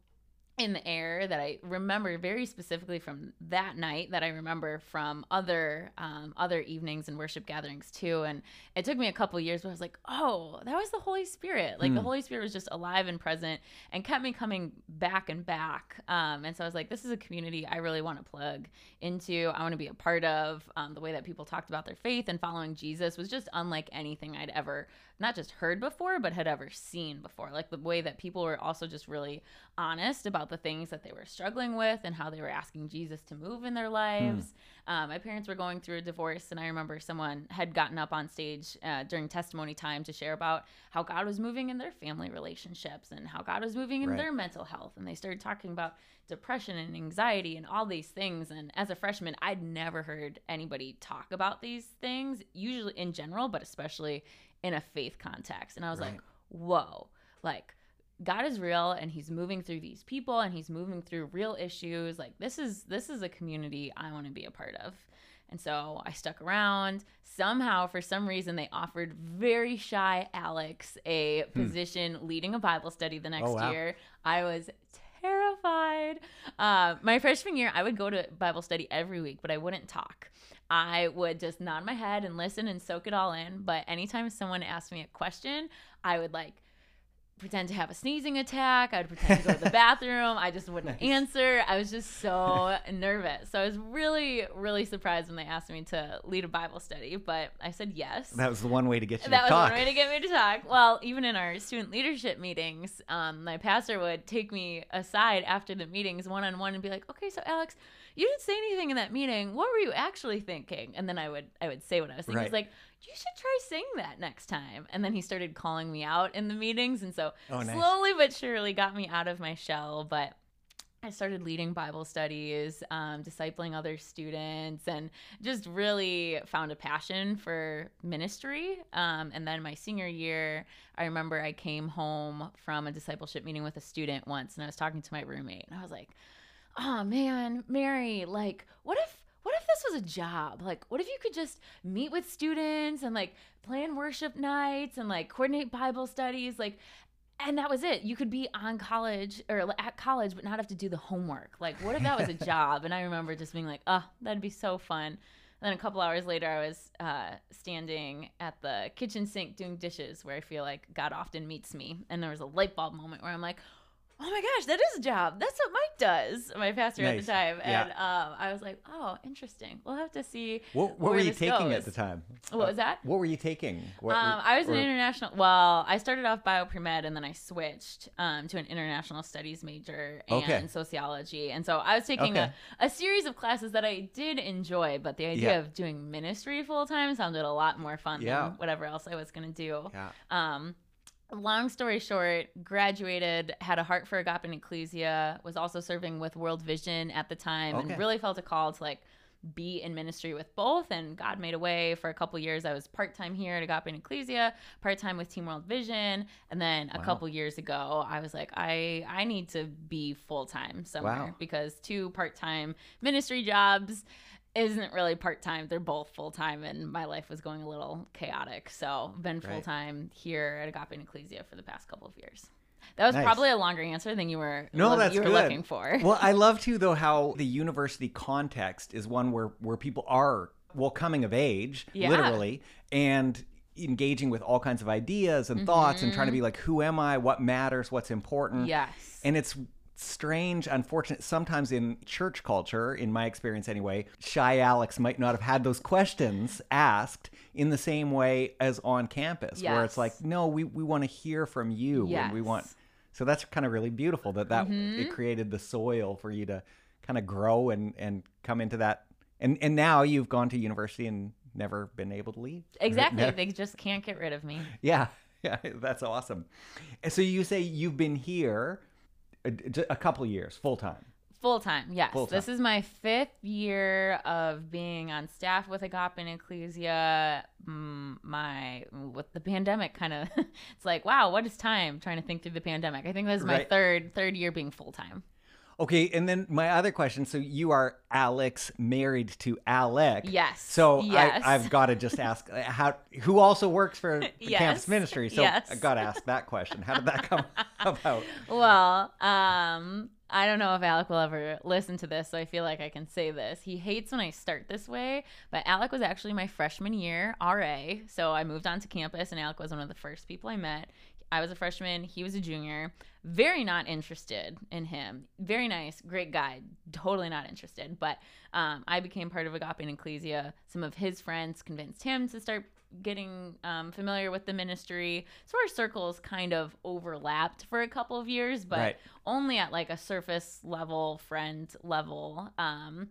in the air that I remember very specifically from that night that I remember from other um, other evenings and worship gatherings too. And it took me a couple years, but I was like, oh, that was the Holy Spirit. Like the Hmm. Holy Spirit was just alive and present and kept me coming back and back. Um, and so I was like, this is a community I really want to plug into. I want to be a part of. Um, the way that people talked about their faith and following Jesus was just unlike anything I'd ever not just heard before, but had ever seen before. Like the way that people were also just really honest about the things that they were struggling with and how they were asking Jesus to move in their lives. Um, my parents were going through a divorce, and I remember someone had gotten up on stage uh, during testimony time to share about how God was moving in their family relationships and how God was moving in Right. their mental health. And they started talking about depression and anxiety and all these things. And as a freshman, I'd never heard anybody talk about these things, usually in general, but especially in a faith context. And I was Right. like, whoa, like God is real and he's moving through these people and he's moving through real issues. Like this is this is a community I want to be a part of. And so I stuck around. Somehow, for some reason, they offered very shy Alex a hmm. position leading a Bible study the next Oh, wow. year. I was terrified. Uh, my freshman year, I would go to Bible study every week, but I wouldn't talk. I would just nod my head and listen and soak it all in. But anytime someone asked me a question, I would like pretend to have a sneezing attack. I'd pretend to go to the bathroom. I just wouldn't Nice. answer. I was just so nervous. So I was really, really surprised when they asked me to lead a Bible study, but I said yes. That was the one way to get you That to was one way to get me to talk. Well, even in our student leadership meetings, um, my pastor would take me aside after the meetings one on one and be like, "Okay, so Alex, you didn't say anything in that meeting. What were you actually thinking?" And then I would I would say what I was thinking. Right. He's like, "You should try saying that next time." And then he started calling me out in the meetings, and so Oh, nice. slowly but surely got me out of my shell. But I started leading Bible studies, um, discipling other students, and just really found a passion for ministry. Um, and then my senior year, I remember I came home from a discipleship meeting with a student once, and I was talking to my roommate, and I was like, "Oh man, Mary, like, what if?" What if this was a job? Like, what if you could just meet with students and like plan worship nights and like coordinate Bible studies? Like, and that was it. You could be on college or at college, but not have to do the homework. Like, what if that was a job? And I remember just being like, oh, that'd be so fun. And then a couple hours later, I was uh, standing at the kitchen sink doing dishes, where I feel like God often meets me. And there was a light bulb moment where I'm like, oh my gosh, that is a job. That's what Mike does, my pastor at the time. Yeah. And um, I was like, oh, interesting. We'll have to see. What, what were you taking at the time? What was that? What were you taking? What, Um, I was an international. Well, I started off bio pre med, and then I switched um, to an international studies major and Okay. sociology. And so I was taking Okay. a, a series of classes that I did enjoy, but the idea Yeah. of doing ministry full time sounded a lot more fun Yeah. than whatever else I was going to do. Yeah. Um, long story short, graduated, had a heart for agape and ecclesia, was also serving with World Vision at the time, Okay. and really felt a call to like be in ministry with both. And God made a way for a couple years. I was part time here at Agape and Ecclesia, part time with Team World Vision, and then a Wow. couple years ago, I was like, I I need to be full time somewhere Wow. because two part time ministry jobs isn't really part time. They're both full time, and my life was going a little chaotic. So, been full time here at Agape and Ecclesia for the past couple of years. That was Nice. probably a longer answer than you were. No, look- that's you were good. looking for. well, I love too though how the university context is one where where people are well coming of age, Yeah. literally, and engaging with all kinds of ideas and thoughts and trying to mm-hmm. be like, who am I? What matters? What's important? yes. And it's strange, unfortunate. Sometimes in church culture, in my experience anyway, shy Alex might not have had those questions asked in the same way as on campus, where it's like, no, we, we want to hear from you and we want. So that's kind of really beautiful that that Mm-hmm. it created the soil for you to kind of grow and and come into that. And and now you've gone to university and never been able to leave. Exactly. Ne- They just can't get rid of me. yeah, yeah, that's awesome. So you say you've been here a, j- a couple years, full time. Full time, yes. Full This is my fifth year of being on staff with Agape and Ecclesia. Mm, My with the pandemic, kind of, it's like, wow, what is time? Trying to think through the pandemic. I think this is my Right. third third year being full time. Okay, and then my other question. So you are Alex, married to Alec. Yes. So yes. I, I've got to just ask uh, how who also works for the Yes. campus ministry. So Yes. I got to ask that question. How did that come about? Well, um, I don't know if Alec will ever listen to this, so I feel like I can say this. He hates when I start this way, but Alec was actually my freshman year RA. So I moved on to campus, and Alec was one of the first people I met. I was a freshman, he was a junior. Very not interested in him. Very nice, great guy. Totally not interested. But um, I became part of Agape and Ecclesia. Some of his friends convinced him to start getting um, familiar with the ministry. So our circles kind of overlapped for a couple of years, but Right. only at like a surface level, friend level. Um,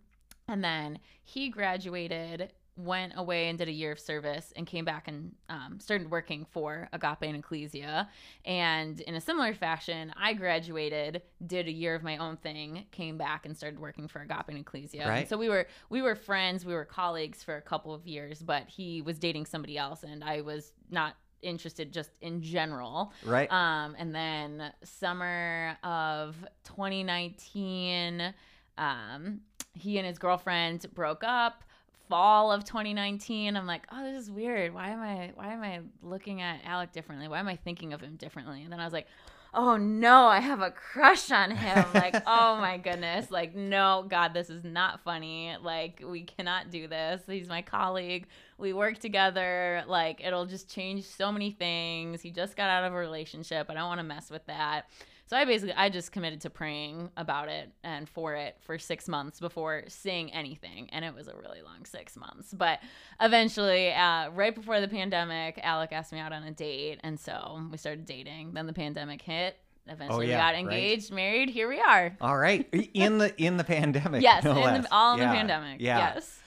and then he graduated, went away and did a year of service, and came back and um, started working for Agape and Ecclesia. And in a similar fashion, I graduated, did a year of my own thing, came back and started working for Agape and Ecclesia. Right. And so we were we were friends, we were colleagues for a couple of years, but he was dating somebody else, and I was not interested just in general. Right. Um, and then summer of 2019, um, he and his girlfriend broke up. Fall of 2019, I'm like, oh, this is weird. Why am I why am I looking at Alec differently? Why am I thinking of him differently? And then I was like, oh no, I have a crush on him. Like, oh my goodness. Like, no, God, this is not funny. Like, we cannot do this. He's my colleague. We work together. Like, it'll just change so many things. He just got out of a relationship. I don't want to mess with that. So I basically I just committed to praying about it and for it for 6 months before seeing anything and it was a really long 6 months. But eventually uh, right before the pandemic, Alec asked me out on a date and so we started dating. Then the pandemic hit. Eventually yeah, we got right. engaged, married, here we are. All right. In the in the pandemic. Yes, no in the, all in Yeah, the pandemic. Yeah. Yes.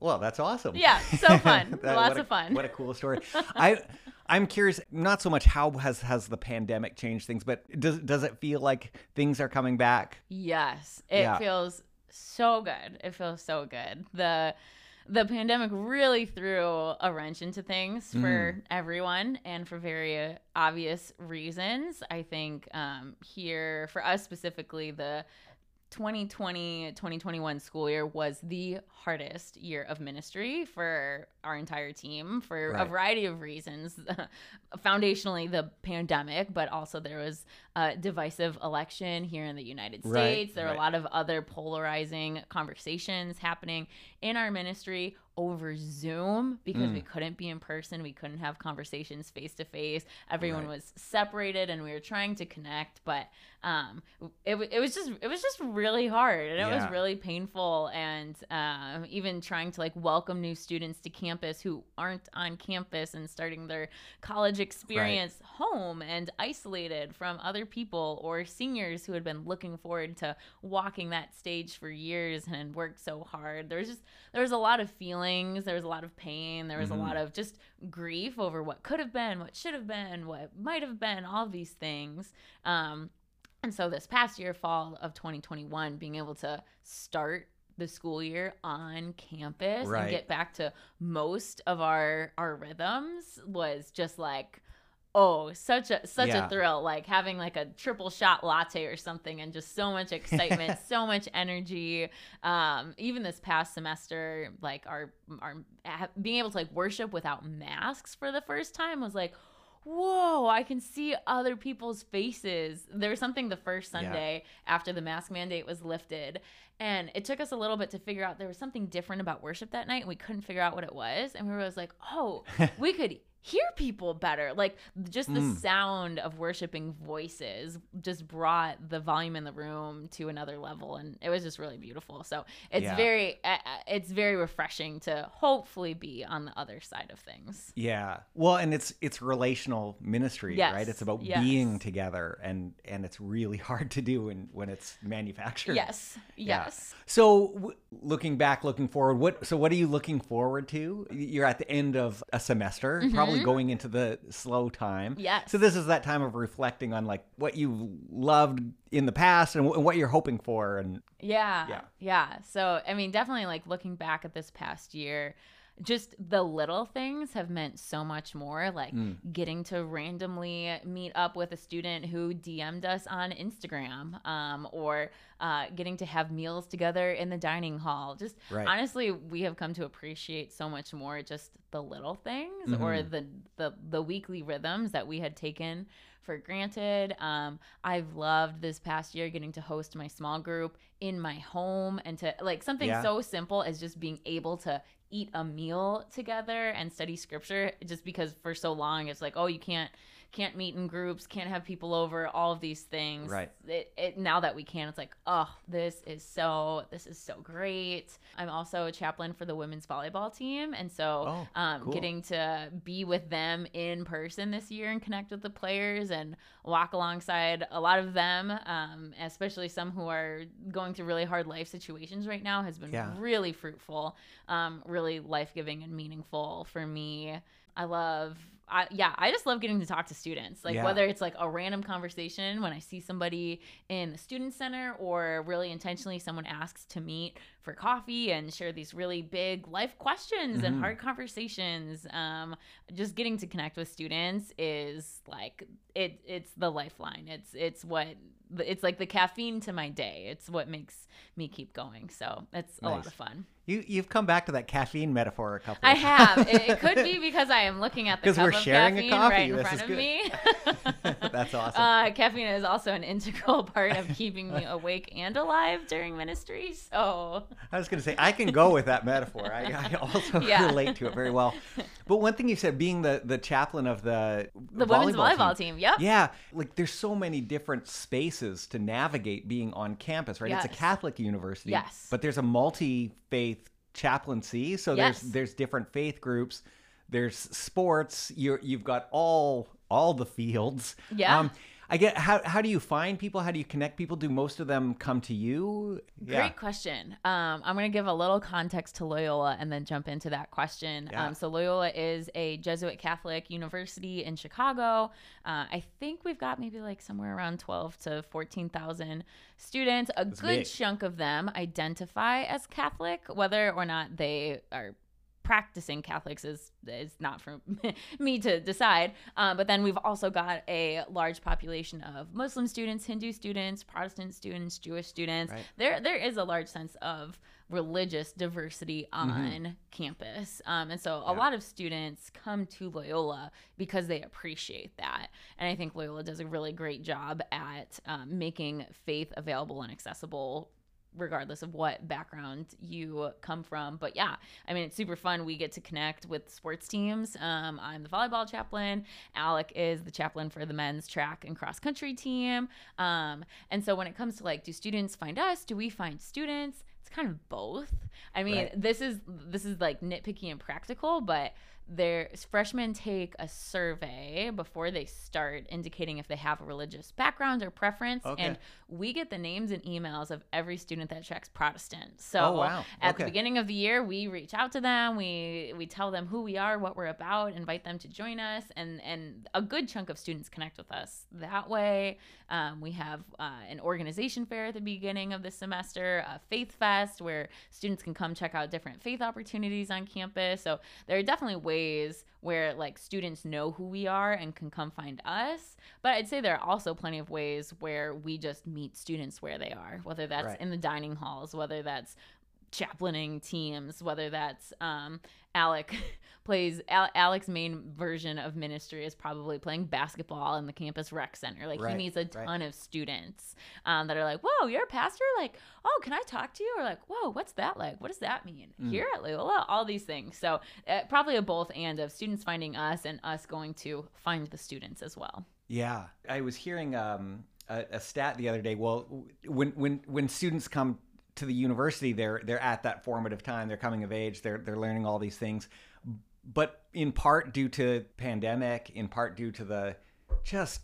Well, that's awesome. Yeah, so fun. That- Lots a- of fun. What a cool story. I I'm curious, not so much how has has the pandemic changed things, but does does it feel like things are coming back? Yes, it Yeah. feels so good. It feels so good. The the pandemic really threw a wrench into things for Mm. everyone and for very obvious reasons. I think um, here for us specifically, the 2020 2021 school year was the hardest year of ministry for our entire team for a variety of reasons. Foundationally the pandemic but also there was a divisive election here in the united Right, states there are right. a lot of other polarizing conversations happening in our ministry over Zoom because Mm. we couldn't be in person. We couldn't have conversations face to face. Everyone Right. was separated and we were trying to connect, but um, it, it was just it was just really hard and it Yeah. was really painful and um, even trying to like welcome new students to campus who aren't on campus and starting their college experience home and isolated from other people or seniors who had been looking forward to walking that stage for years and worked so hard there was just there was a lot of feelings there was a lot of pain there was Mhm. a lot of just grief over what could have been what should have been what might have been all these things um, and so this past year, fall of 2021, being able to start the school year on campus Right. and get back to most of our our rhythms was just like oh such a such Yeah. a thrill like having like a triple shot latte or something and just so much excitement so much energy um even this past semester like our our being able to like worship without masks for the first time was like whoa, I can see other people's faces. There was something the first Yeah. Sunday after the mask mandate was lifted. And it took us a little bit to figure out there was something different about worship that night. And we couldn't figure out what it was. And we were always like, oh, we could hear people better. Like just the Mm. sound of worshiping voices just brought the volume in the room to another level. And it was just really beautiful. So it's Yeah. very, uh, uh, it's very refreshing to hopefully be on the other side of things. Yeah. Well, and it's it's relational ministry, Yes, right? It's about yes. being together and and it's really hard to do when when it's manufactured. Yes. Yeah. Yes. So, w- looking back, looking forward, what so what are you looking forward to? You're at the end of a semester, probably going into the slow time. Mm-hmm. Yes. So this is that time of reflecting on like what you loved in the past and, w- and what you're hoping for and Yeah. Yeah. Yeah. So, I mean, definitely like looking back at this past year, just the little things have meant so much more. Like Mm. getting to randomly meet up with a student who DM'd us on Instagram, um, or uh, getting to have meals together in the dining hall. Just Right. honestly, we have come to appreciate so much more just the little things or Mhm. the, the the weekly rhythms that we had taken for granted. Um, I've loved this past year getting to host my small group in my home and to like something Yeah. so simple as just being able to eat a meal together and study scripture just because for so long it's like oh you can't can't meet in groups can't have people over all of these things Right. it, it now that we can it's like oh this is so this is so great i'm also a chaplain for the women's volleyball team and so Oh, um, cool. getting to be with them in person this year and connect with the players and walk alongside a lot of them um, especially some who are going through really hard life situations right now has been Yeah. really fruitful um, really life-giving and meaningful for me i love I, yeah, I just love getting to talk to students. Like Yeah. whether it's like a random conversation when I see somebody in the student center or really intentionally someone asks to meet for coffee and share these really big life questions Mhm. and hard conversations. Um, just getting to connect with students is like it. It's the lifeline. It's it's what it's like the caffeine to my day. It's what makes me keep going. So it's a lot of fun. You you've come back to that caffeine metaphor a couple times. I of have. It, it could be because I am looking at the cup we're of sharing a caffeine coffee. right in This front of good. me. That's awesome. Uh, caffeine is also an integral part of keeping me awake and alive during ministry. So I was going to say I can go with that metaphor. I, I also Yeah. relate to it very well. But one thing you said, being the the chaplain of the the women's volleyball team. Yep. Yeah, like there's so many different spaces to navigate being on campus, right? It's a Catholic university, Yes. but there's a multi-faith chaplaincy, so Yes. there's there's different faith groups. There's sports. You you've got all all the fields. Um, Yeah. I get how how do you find people? How do you connect people? Do most of them come to you? Great question. Um, I'm going to give a little context to Loyola and then jump into that question. Yeah. Um, so, Loyola is a Jesuit Catholic university in Chicago. Uh, I think we've got maybe like somewhere around 12 to 14,000 students. A That's good big. chunk of them identify as Catholic, whether or not they are practicing Catholics is is not for me to decide. Um, but then we've also got a large population of Muslim students, Hindu students, Protestant students, Jewish students. Right. There there is a large sense of religious diversity on Mhm. campus, um, and so Yeah. a lot of students come to Loyola because they appreciate that. And I think Loyola does a really great job at um, making faith available and accessible regardless of what background you come from. But yeah, I mean, it's super fun. We get to connect with sports teams. Um, I'm the volleyball chaplain. Alec is the chaplain for the men's track and cross country team. Um, and so when it comes to like, do students find us? Do we find students? It's kind of both. I mean, Right. this is this is like nitpicky and practical, but their freshmen take a survey before they start indicating if they have a religious background or preference Okay. and we get the names and emails of every student that checks protestant so Oh, wow. at Okay. the beginning of the year we reach out to them we we tell them who we are what we're about invite them to join us and and a good chunk of students connect with us that way um, we have uh, an organization fair at the beginning of the semester a faith fest where students can come check out different faith opportunities on campus so there are definitely ways where like students know who we are and can come find us but i'd say there are also plenty of ways where we just meet students where they are whether that's Right. in the dining halls whether that's chaplaining teams whether that's um alec plays Al- alec's main version of ministry is probably playing basketball in the campus rec center. Like Right, he meets a right. ton of students um, that are like whoa you're a pastor? Like oh can i talk to you? Or like whoa what's that like? What does that mean? Mm. here at loyola? All these things. So uh, probably a both and of students finding us and us going to find the students as well. Yeah, I was hearing um, a, a stat the other day. Well, when when when students come to the university, they're they're at that formative time. They're coming of age. They're they're learning all these things, but in part due to pandemic, in part due to the just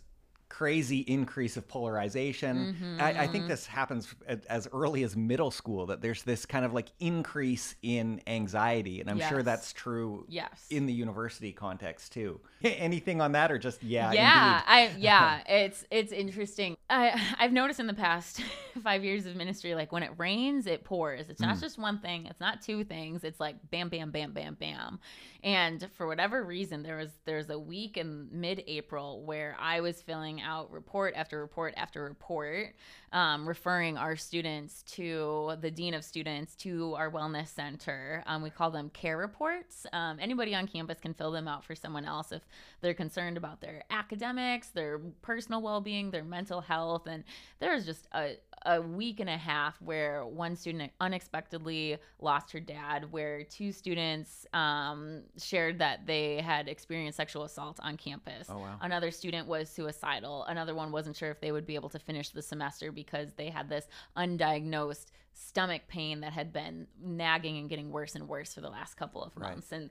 crazy increase of polarization. I, I think this happens as early as middle school. That there's this kind of like increase in anxiety, and I'm sure that's true yes in the university context too. Anything on that, or just yeah, yeah indeed. i yeah it's it's interesting i i've noticed in the past five years of ministry like when it rains it pours it's Mm. not just one thing it's not two things it's like bam bam bam bam bam and for whatever reason there was there's a week in mid-april where i was filling out report after report after report um, referring our students to the dean of students to our wellness center um, we call them care reports um, anybody on campus can fill them out for someone else if they're concerned about their academics, their personal well being, their mental health. And there's just a, a week and a half where one student unexpectedly lost her dad, where two students um, shared that they had experienced sexual assault on campus. Oh, wow. Another student was suicidal. Another one wasn't sure if they would be able to finish the semester because they had this undiagnosed stomach pain that had been nagging and getting worse and worse for the last couple of Right. months. And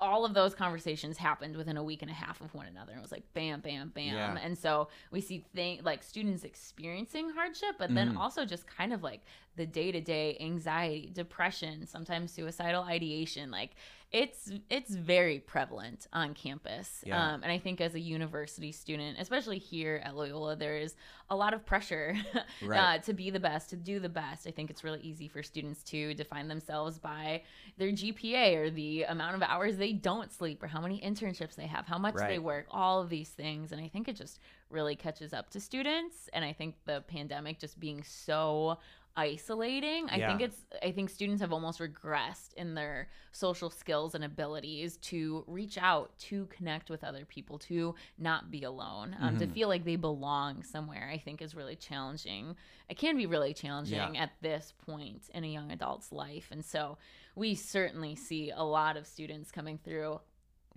all of those conversations happened within a week and a half of one another. It was like bam, bam, bam. Yeah. And so we see things like students experiencing hardship, but then Mhm. also just kind of like the day to day anxiety, depression, sometimes suicidal ideation. Like it's it's very prevalent on campus. Yeah. Um, and I think as a university student, especially here at Loyola, there is a lot of pressure Right. uh, to be the best, to do the best. I think it's really easy for students to define themselves by their GPA or the amount of hours they don't sleep or how many internships they have, how much they work, all of these things. And I think it just really catches up to students. And I think the pandemic just being so isolating. I think it's i think students have almost regressed in their social skills and abilities to reach out to connect with other people to not be alone. Um, to Mhm. feel like they belong somewhere i think is really challenging. It can be really challenging at this point in a young adult's life. And so we certainly see a lot of students coming through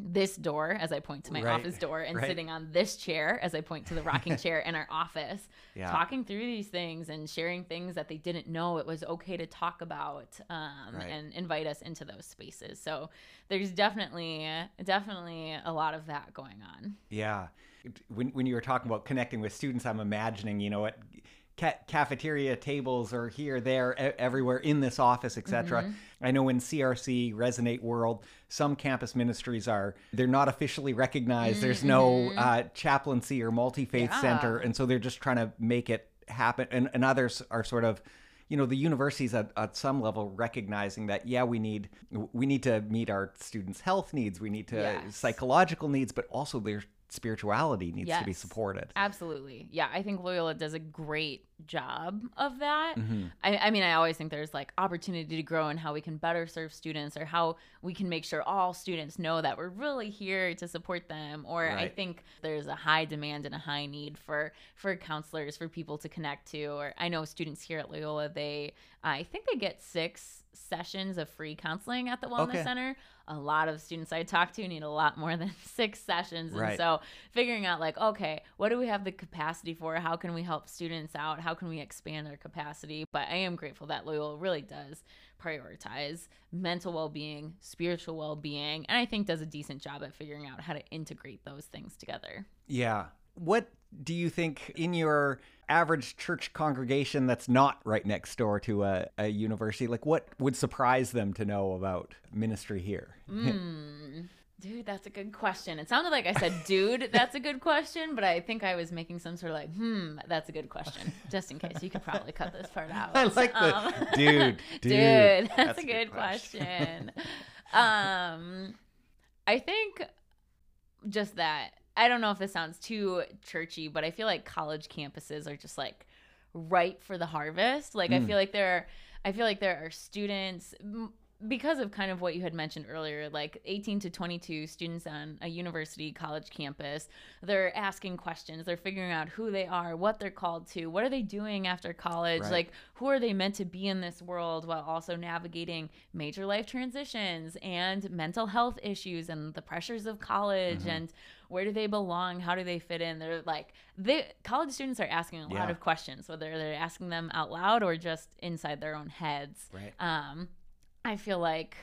this door as I point to my Right, office door and right. sitting on this chair as I point to the rocking chair in our office Yeah. talking through these things and sharing things that they didn't know it was okay to talk about um, Right. and invite us into those spaces so there's definitely definitely a lot of that going on Yeah. When, when you were talking about connecting with students, I'm imagining, you know, at ca- cafeteria tables are here, there, e- everywhere in this office, etc. Mm-hmm. I know in CRC, Resonate World, some campus ministries are, they're not officially recognized. There's no uh, chaplaincy or multi faith Mm-hmm. Yeah. center. And so they're just trying to make it happen. And, and others are sort of, you know the universities at, at some level recognizing that yeah we need we need to meet our students health needs we need to Yes. psychological needs but also there's spirituality needs to be supported. Absolutely. Yeah, I think Loyola does a great job of that. Mhm. I, I mean, I always think there's like opportunity to grow and how we can better serve students or how we can make sure all students know that we're really here to support them. Or I think there's a high demand and a high need for for counselors for people to connect to. Or I know students here at Loyola, they I think they get six sessions of free counseling at the Wellness Okay. Center. A lot of students I talk to need a lot more than six sessions. And so figuring out like, okay, what do we have the capacity for? How can we help students out? How can we expand our capacity? But I am grateful that Loyola really does prioritize mental well-being, spiritual well-being, and I think does a decent job at figuring out how to integrate those things together. Yeah. What do you think in your average church congregation that's not right next door to a, a university, like what would surprise them to know about ministry here? Mm. Dude, that's a good question. It sounded like I said, dude, that's a good question, but I think I was making some sort of like, hmm, that's a good question. Just in case. You could probably cut this part out. I like the Um, dude, dude. dude, that's, a good question. um, I think just that. I don't know if this sounds too churchy, but I feel like college campuses are just like ripe for the harvest. Like I Mm. feel like there, are, I feel like there are students because of kind of what you had mentioned earlier, like 18 to 22 students on a university college campus. They're asking questions. They're figuring out who they are, what they're called to, what are they doing after college, Right. like who are they meant to be in this world while also navigating major life transitions and mental health issues and the pressures of college Mhm. and where do they belong how do they fit in they're like they college students are asking a lot of questions whether they're asking them out loud or just inside their own heads Right. um i feel like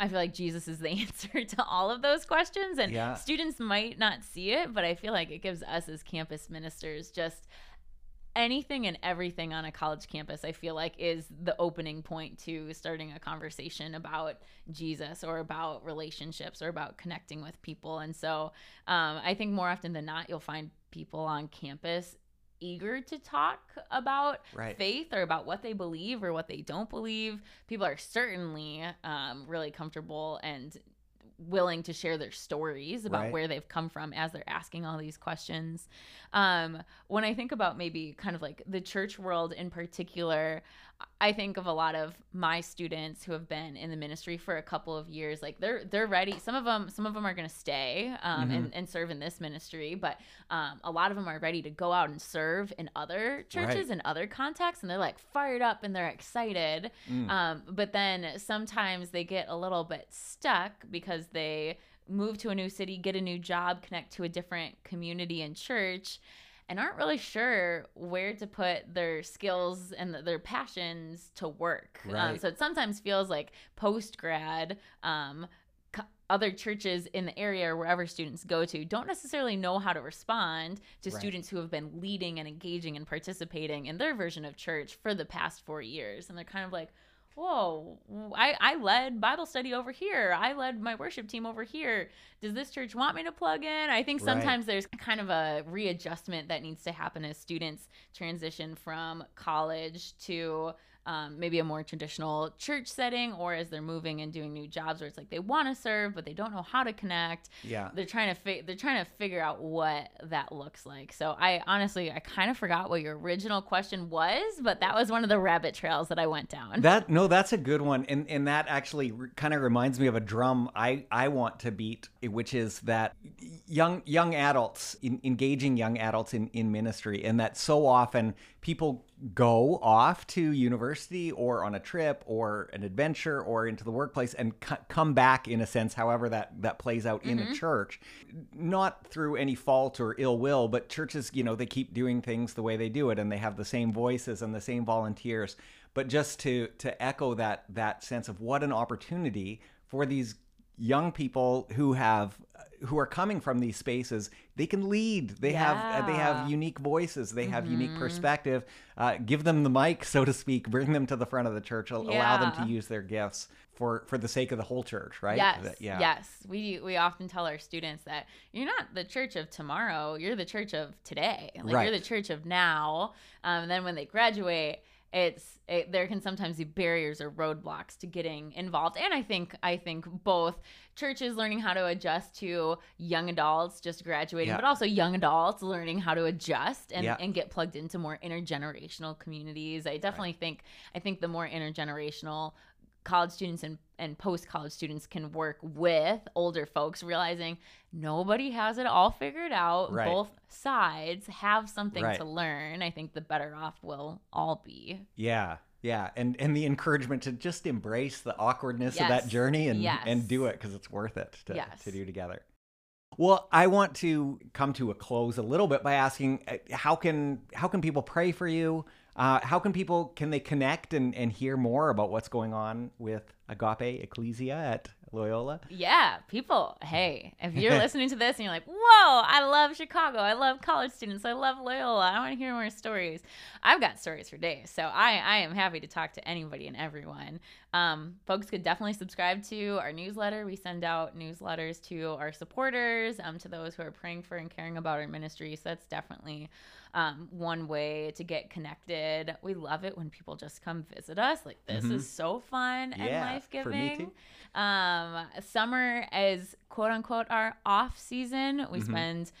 i feel like jesus is the answer to all of those questions and Yeah. students might not see it but i feel like it gives us as campus ministers just anything and everything on a college campus i feel like is the opening point to starting a conversation about jesus or about relationships or about connecting with people and so um, i think more often than not you'll find people on campus eager to talk about Right. faith or about what they believe or what they don't believe people are certainly um, really comfortable and willing to share their stories about Right. where they've come from as they're asking all these questions. Um, when I think about maybe kind of like the church world in particular, I think of a lot of my students who have been in the ministry for a couple of years. Like they're they're ready. Some of them some of them are going to stay um, and, and serve in this ministry, but um, a lot of them are ready to go out and serve in other churches Right. in other contexts, and they're like fired up and they're excited. Mm. Um, but then sometimes they get a little bit stuck because they move to a new city, get a new job, connect to a different community and church, and aren't really sure where to put their skills and their passions to work. Um, so it sometimes feels like post grad. Um, other churches in the area or wherever students go to don't necessarily know how to respond to Right. students who have been leading and engaging and participating in their version of church for the past four years. And they're kind of like, whoa, I, I led Bible study over here. I led my worship team over here. Does this church want me to plug in? I think Right. sometimes there's kind of a readjustment that needs to happen as students transition from college to um, maybe a more traditional church setting or as they're moving and doing new jobs where it's like they want to serve but they don't know how to connect Yeah. they're trying to fi- they're trying to figure out what that looks like. So I honestly I kind of forgot what your original question was, but that was one of the rabbit trails that I went down. That no, that's a good one, and and that actually re- kind of reminds me of a drum I I want to beat, which is that young young adults in, engaging young adults in in ministry, and that so often people go off to university or on a trip or an adventure or into the workplace and c- come back in a sense, however that that plays out in a mm-hmm. church, not through any fault or ill will, but churches, you know, they keep doing things the way they do it, and they have the same voices and the same volunteers. But just to to echo that that sense of what an opportunity for these young people who have who are coming from these spaces they can lead they have uh, they have unique voices they have unique perspective uh, give them the mic so to speak bring them to the front of the church al- allow them to use their gifts for for the sake of the whole church right Yes. That- yeah Yes. We we often tell our students that you're not the church of tomorrow. You're the church of today. Like Right. you're the church of now. Um, and then when they graduate, it's it, there can sometimes be barriers or roadblocks to getting involved and i think i think both churches learning how to adjust to young adults just graduating Yeah. but also young adults learning how to adjust and, Yeah. and get plugged into more intergenerational communities i definitely think i think the more intergenerational college students and, and post college students can work with older folks, realizing nobody has it all figured out. Right. Both sides have something Right. to learn. I think the better off we'll all be. Yeah. Yeah, and and the encouragement to just embrace the awkwardness of that journey and Yes. and do it because it's worth it to, Yes. to do together. Well, I want to come to a close a little bit by asking uh, how can how can people pray for you? Uh, how can people can they connect and, and hear more about what's going on with Agape Ecclesia at Loyola? Yeah, people, hey, if you're listening to this and you're like, whoa, I love Chicago. I love college students. I love Loyola. I want to hear more stories. I've got stories for days. So I, I am happy to talk to anybody and everyone. Um, folks could definitely subscribe to our newsletter. We send out newsletters to our supporters, um, to those who are praying for and caring about our ministry. So that's definitely um, one way to get connected. We love it when people just come visit us. Like, this Mhm. is so fun and life giving. Um, summer is quote unquote our off season. We Mhm. spend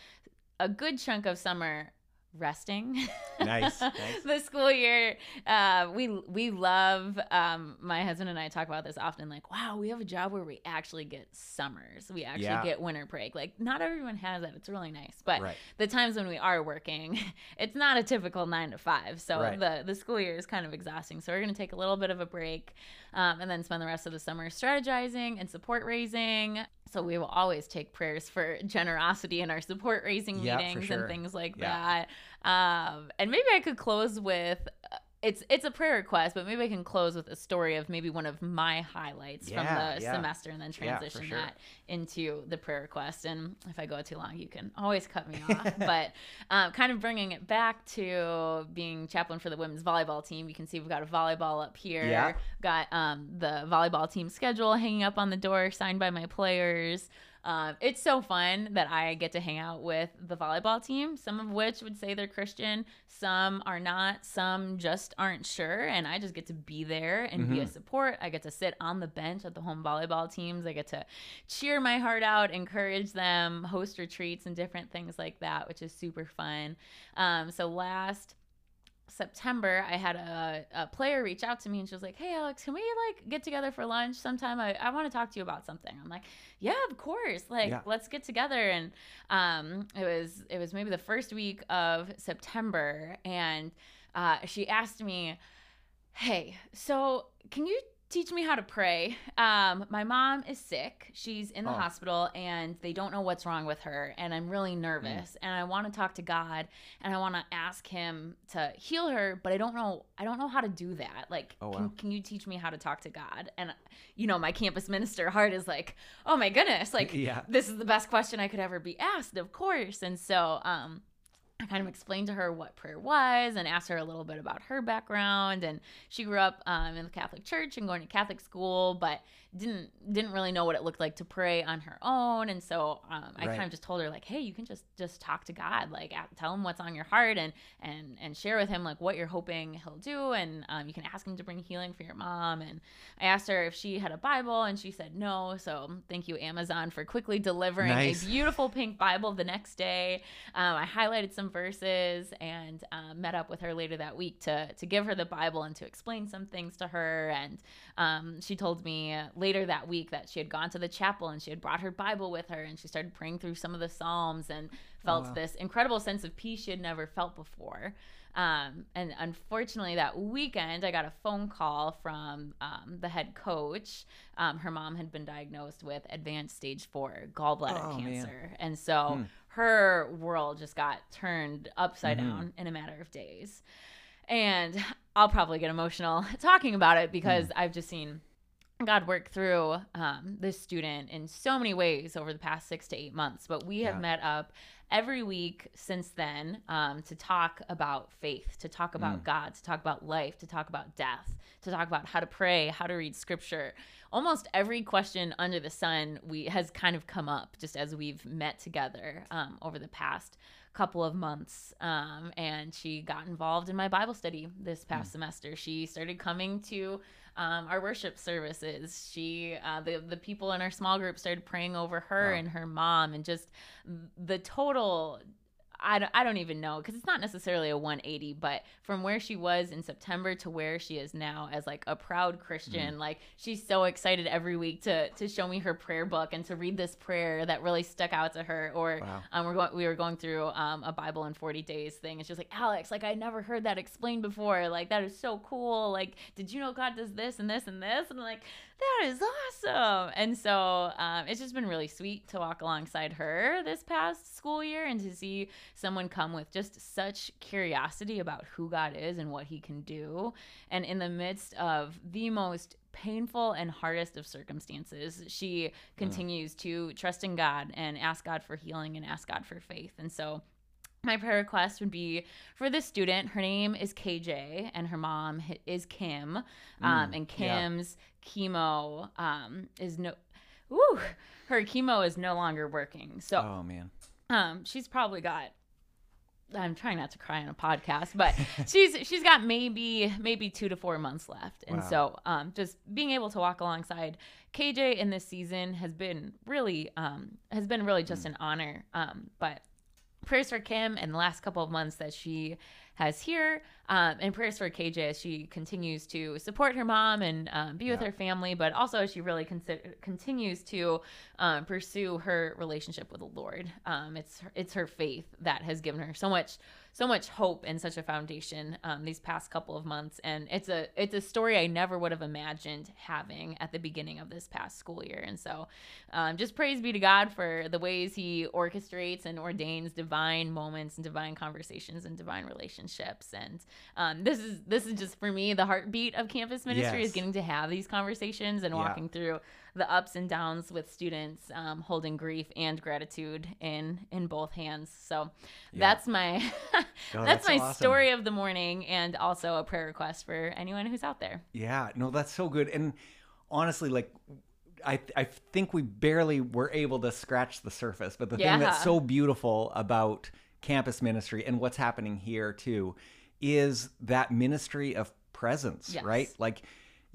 a good chunk of summer resting. Nice, nice. the school year, uh, we we love. Um, my husband and I talk about this often. Like, wow, we have a job where we actually get summers. We actually Yeah. get winter break. Like, not everyone has that. It's really nice, but Right. the times when we are working, it's not a typical nine to five. So Right. the the school year is kind of exhausting. So we're gonna take a little bit of a break, um, and then spend the rest of the summer strategizing and support raising. So we will always take prayers for generosity in our support raising Yeah, meetings sure. and things like Yeah. that. Um, and maybe I could close with. uh, It's it's a prayer request, but maybe I can close with a story of maybe one of my highlights Yeah, from the yeah. semester, and then Yeah, transition sure. that into the prayer request. And if I go too long, you can always cut me off. but um, kind of bringing it back to being chaplain for the women's volleyball team, you can see we've got a volleyball up here. Yeah. Got um, the volleyball team schedule hanging up on the door, signed by my players. Um, it's so fun that I get to hang out with the volleyball team, some of which would say they're Christian, some are not, some just aren't sure. And I just get to be there and be a Mhm. support. I get to sit on the bench at the home volleyball teams. I get to cheer my heart out, encourage them, host retreats and different things like that, which is super fun. Um, so last September, I had a, a player reach out to me and she was like, Hey, Alex, can we like get together for lunch sometime? I, I want to talk to you about something. I'm like, Yeah, of course. Like, Yeah. let's get together. And um, it was it was maybe the first week of September, and uh, she asked me, Hey, so can you teach me how to pray? Um, my mom is sick. She's in the Oh. hospital and they don't know what's wrong with her. And I'm really nervous and I want to talk to God and I want to ask him to heal her, but I don't know, I don't know how to do that. Like, Oh, can, can you teach me how to talk to God? And, you know, my campus minister heart is like, oh my goodness, like, Yeah. this is the best question I could ever be asked, of course. And so, um, I kind of explained to her what prayer was and asked her a little bit about her background. And she grew up um, in the Catholic Church and going to Catholic school, but didn't didn't really know what it looked like to pray on her own. And so um, I Right. kind of just told her like, hey, you can just just talk to God, like tell him what's on your heart and and and share with him like what you're hoping he'll do. And um, you can ask him to bring healing for your mom. And I asked her if she had a Bible, and she said no. So thank you Amazon for quickly delivering Nice. a beautiful pink Bible the next day. Um, I highlighted some verses and um, met up with her later that week to to give her the Bible and to explain some things to her. And um, she told me later that week that she had gone to the chapel and she had brought her Bible with her and she started praying through some of the Psalms and felt wow. this incredible sense of peace she had never felt before. Um, and unfortunately, that weekend, I got a phone call from um, the head coach. Um, her mom had been diagnosed with advanced stage four gallbladder Oh, man. cancer. And so Hmm. her world just got turned upside Mhm. down in a matter of days. And I'll probably get emotional talking about it because I've just seen God worked through um, this student in so many ways over the past six to eight months. But we have Yeah. met up every week since then um, to talk about faith, to talk about Mm. God, to talk about life, to talk about death, to talk about how to pray, how to read scripture. Almost every question under the sun we has kind of come up just as we've met together um, over the past couple of months. Um, and she got involved in my Bible study this past semester. She started coming to um, our worship services. She, uh, the the people in our small group started praying over her Wow. and her mom, and just the total. I don't, I don't even know because it's not necessarily a 180, but from where she was in September to where she is now as like a proud Christian, like she's so excited every week to to show me her prayer book and to read this prayer that really stuck out to her. Or Wow. um, we're going, we were going through um, a Bible in 40 days thing, and she was like, Alex, like I never heard that explained before. Like that is so cool. Like, did you know God does this and this and this? And like, that is awesome. And so um, it's just been really sweet to walk alongside her this past school year and to see someone come with just such curiosity about who God is and what he can do. And in the midst of the most painful and hardest of circumstances, she continues to trust in God and ask God for healing and ask God for faith. And so my prayer request would be for this student. Her name is KJ, and her mom is Kim. Um, Mm, and yeah. Kim's chemo um, is no, woo, her chemo is no longer working. So Oh man. um, she's probably got. I'm trying not to cry on a podcast, but she's she's got maybe maybe two to four months left, and Wow. so um, just being able to walk alongside KJ in this season has been really um, has been really just an honor. Um, but prayers for Kim and the last couple of months that she has here, um, and prayers for KJ as she continues to support her mom and um, be with Yeah. her family, but also as she really consider, continues to um, pursue her relationship with the Lord. Um, it's her- it's her faith that has given her so much so much hope and such a foundation um, these past couple of months, and it's a it's a story I never would have imagined having at the beginning of this past school year. And so, um, just praise be to God for the ways He orchestrates and ordains divine moments and divine conversations and divine relationships. And um, this is this is just for me the heartbeat of campus ministry Yes. is getting to have these conversations and Yeah. walking through the ups and downs with students, um, holding grief and gratitude in in both hands. So that's my Oh, that's, that's my awesome. story of the morning, and also a prayer request for anyone who's out there. Yeah, no, that's so good. And honestly, like, I I think we barely were able to scratch the surface. But the thing that's so beautiful about campus ministry and what's happening here too is that ministry of presence, Yes. right? Like.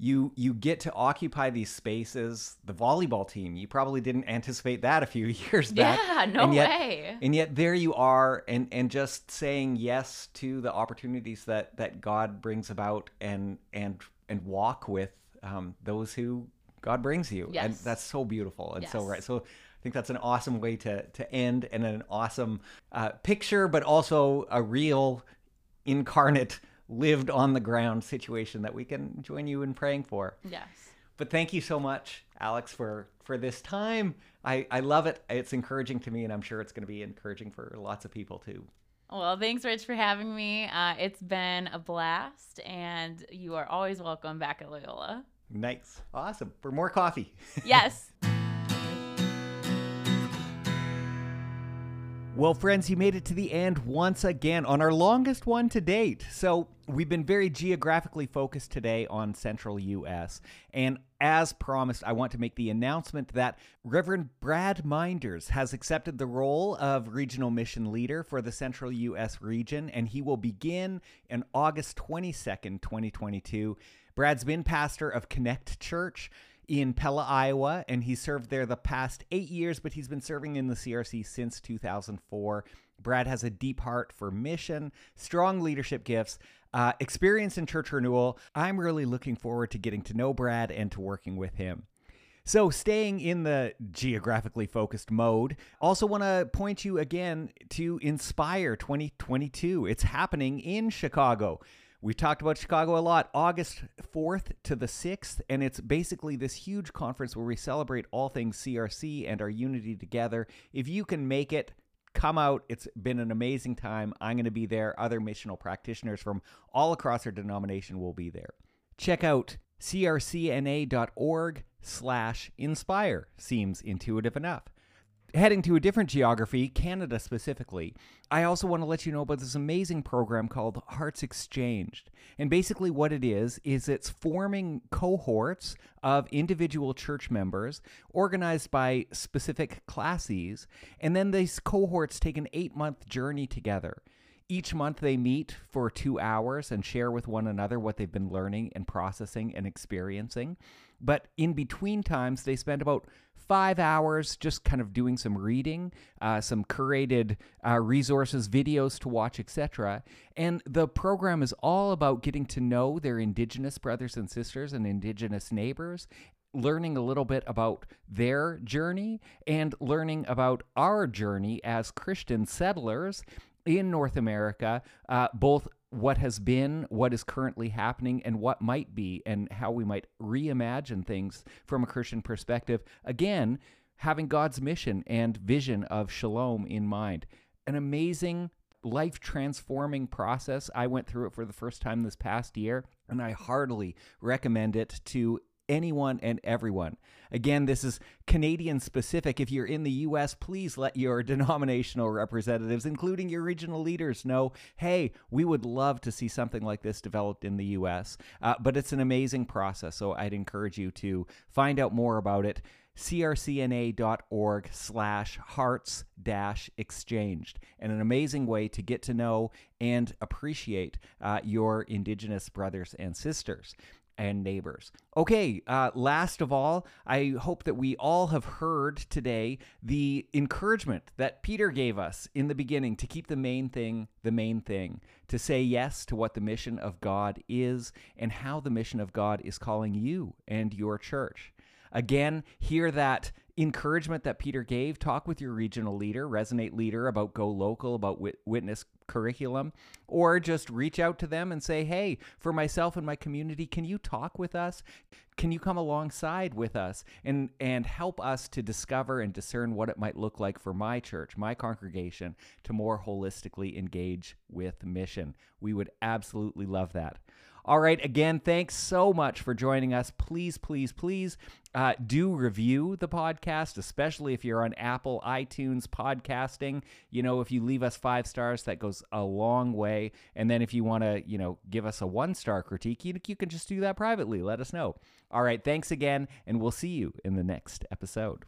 You, you get to occupy these spaces. The volleyball team, you probably didn't anticipate that a few years back. Yeah, no and yet, way. and yet there you are and and just saying yes to the opportunities that that god brings about and and and walk with um, those who god brings you Yes. and that's so beautiful and so right so i think that's an awesome way to to end and an awesome uh, picture but also a real incarnate lived on the ground situation that we can join you in praying for Yes. but thank you so much, Alex, for for this time. I I love it. It's encouraging to me, and I'm sure it's going to be encouraging for lots of people too. Well, thanks, Rich, for having me. Uh, it's been a blast, and you are always welcome back at Loyola. Nice, awesome. For more coffee. Yes. Well, friends, you made it to the end once again on our longest one to date. So, we've been very geographically focused today on central U.S. And as promised, I want to make the announcement that Reverend Brad Minders has accepted the role of regional mission leader for the central U.S. region, and he will begin on August 22nd, 2022. Brad's been pastor of Connect Church in Pella, Iowa, and he served there the past eight years, but he's been serving in the CRC since 2004. Brad has a deep heart for mission, strong leadership gifts, uh, experience in church renewal. I'm really looking forward to getting to know Brad and to working with him. So, staying in the geographically focused mode, also want to point you again to Inspire 2022. It's happening in Chicago. We talked about Chicago a lot, August 4th to the 6th, and it's basically this huge conference where we celebrate all things CRC and our unity together. If you can make it, come out. It's been an amazing time. I'm going to be there. Other missional practitioners from all across our denomination will be there. Check out crcna.org slash inspire. Seems intuitive enough. Heading to a different geography, Canada specifically, I also want to let you know about this amazing program called Hearts Exchanged. And basically, what it is, is it's forming cohorts of individual church members organized by specific classes. And then these cohorts take an eight month journey together. Each month they meet for two hours and share with one another what they've been learning and processing and experiencing. But in between times, they spend about five hours just kind of doing some reading, uh, some curated uh, resources, videos to watch, etc. And the program is all about getting to know their Indigenous brothers and sisters and Indigenous neighbors learning a little bit about their journey and learning about our journey as Christian settlers in North America, uh, both what has been, what is currently happening, and what might be, and how we might reimagine things from a Christian perspective. Again, having God's mission and vision of shalom in mind. An amazing, life transforming process. I went through it for the first time this past year, and I heartily recommend it to anyone and everyone. Again, this is Canadian specific. If you're in the US, please let your denominational representatives, including your regional leaders, know hey, we would love to see something like this developed in the US. Uh, but it's an amazing process, so I'd encourage you to find out more about it crcna.org slash hearts dash exchanged and an amazing way to get to know and appreciate uh, your indigenous brothers and sisters and neighbors. Okay, uh, last of all, I hope that we all have heard today the encouragement that Peter gave us in the beginning to keep the main thing the main thing, to say yes to what the mission of God is and how the mission of God is calling you and your church. Again, hear that encouragement that Peter gave. Talk with your regional leader, resonate leader about Glocal, about wit- witness curriculum, or just reach out to them and say, hey, for myself and my community, can you talk with us? Can you come alongside with us and, and help us to discover and discern what it might look like for my church, my congregation, to more holistically engage with mission? We would absolutely love that. All right, again, thanks so much for joining us. Please, please, please uh, do review the podcast, especially if you're on Apple, iTunes, podcasting. You know, if you leave us five stars, that goes a long way. And then if you want to, you know, give us a one star critique, you, you can just do that privately. Let us know. All right, thanks again, and we'll see you in the next episode.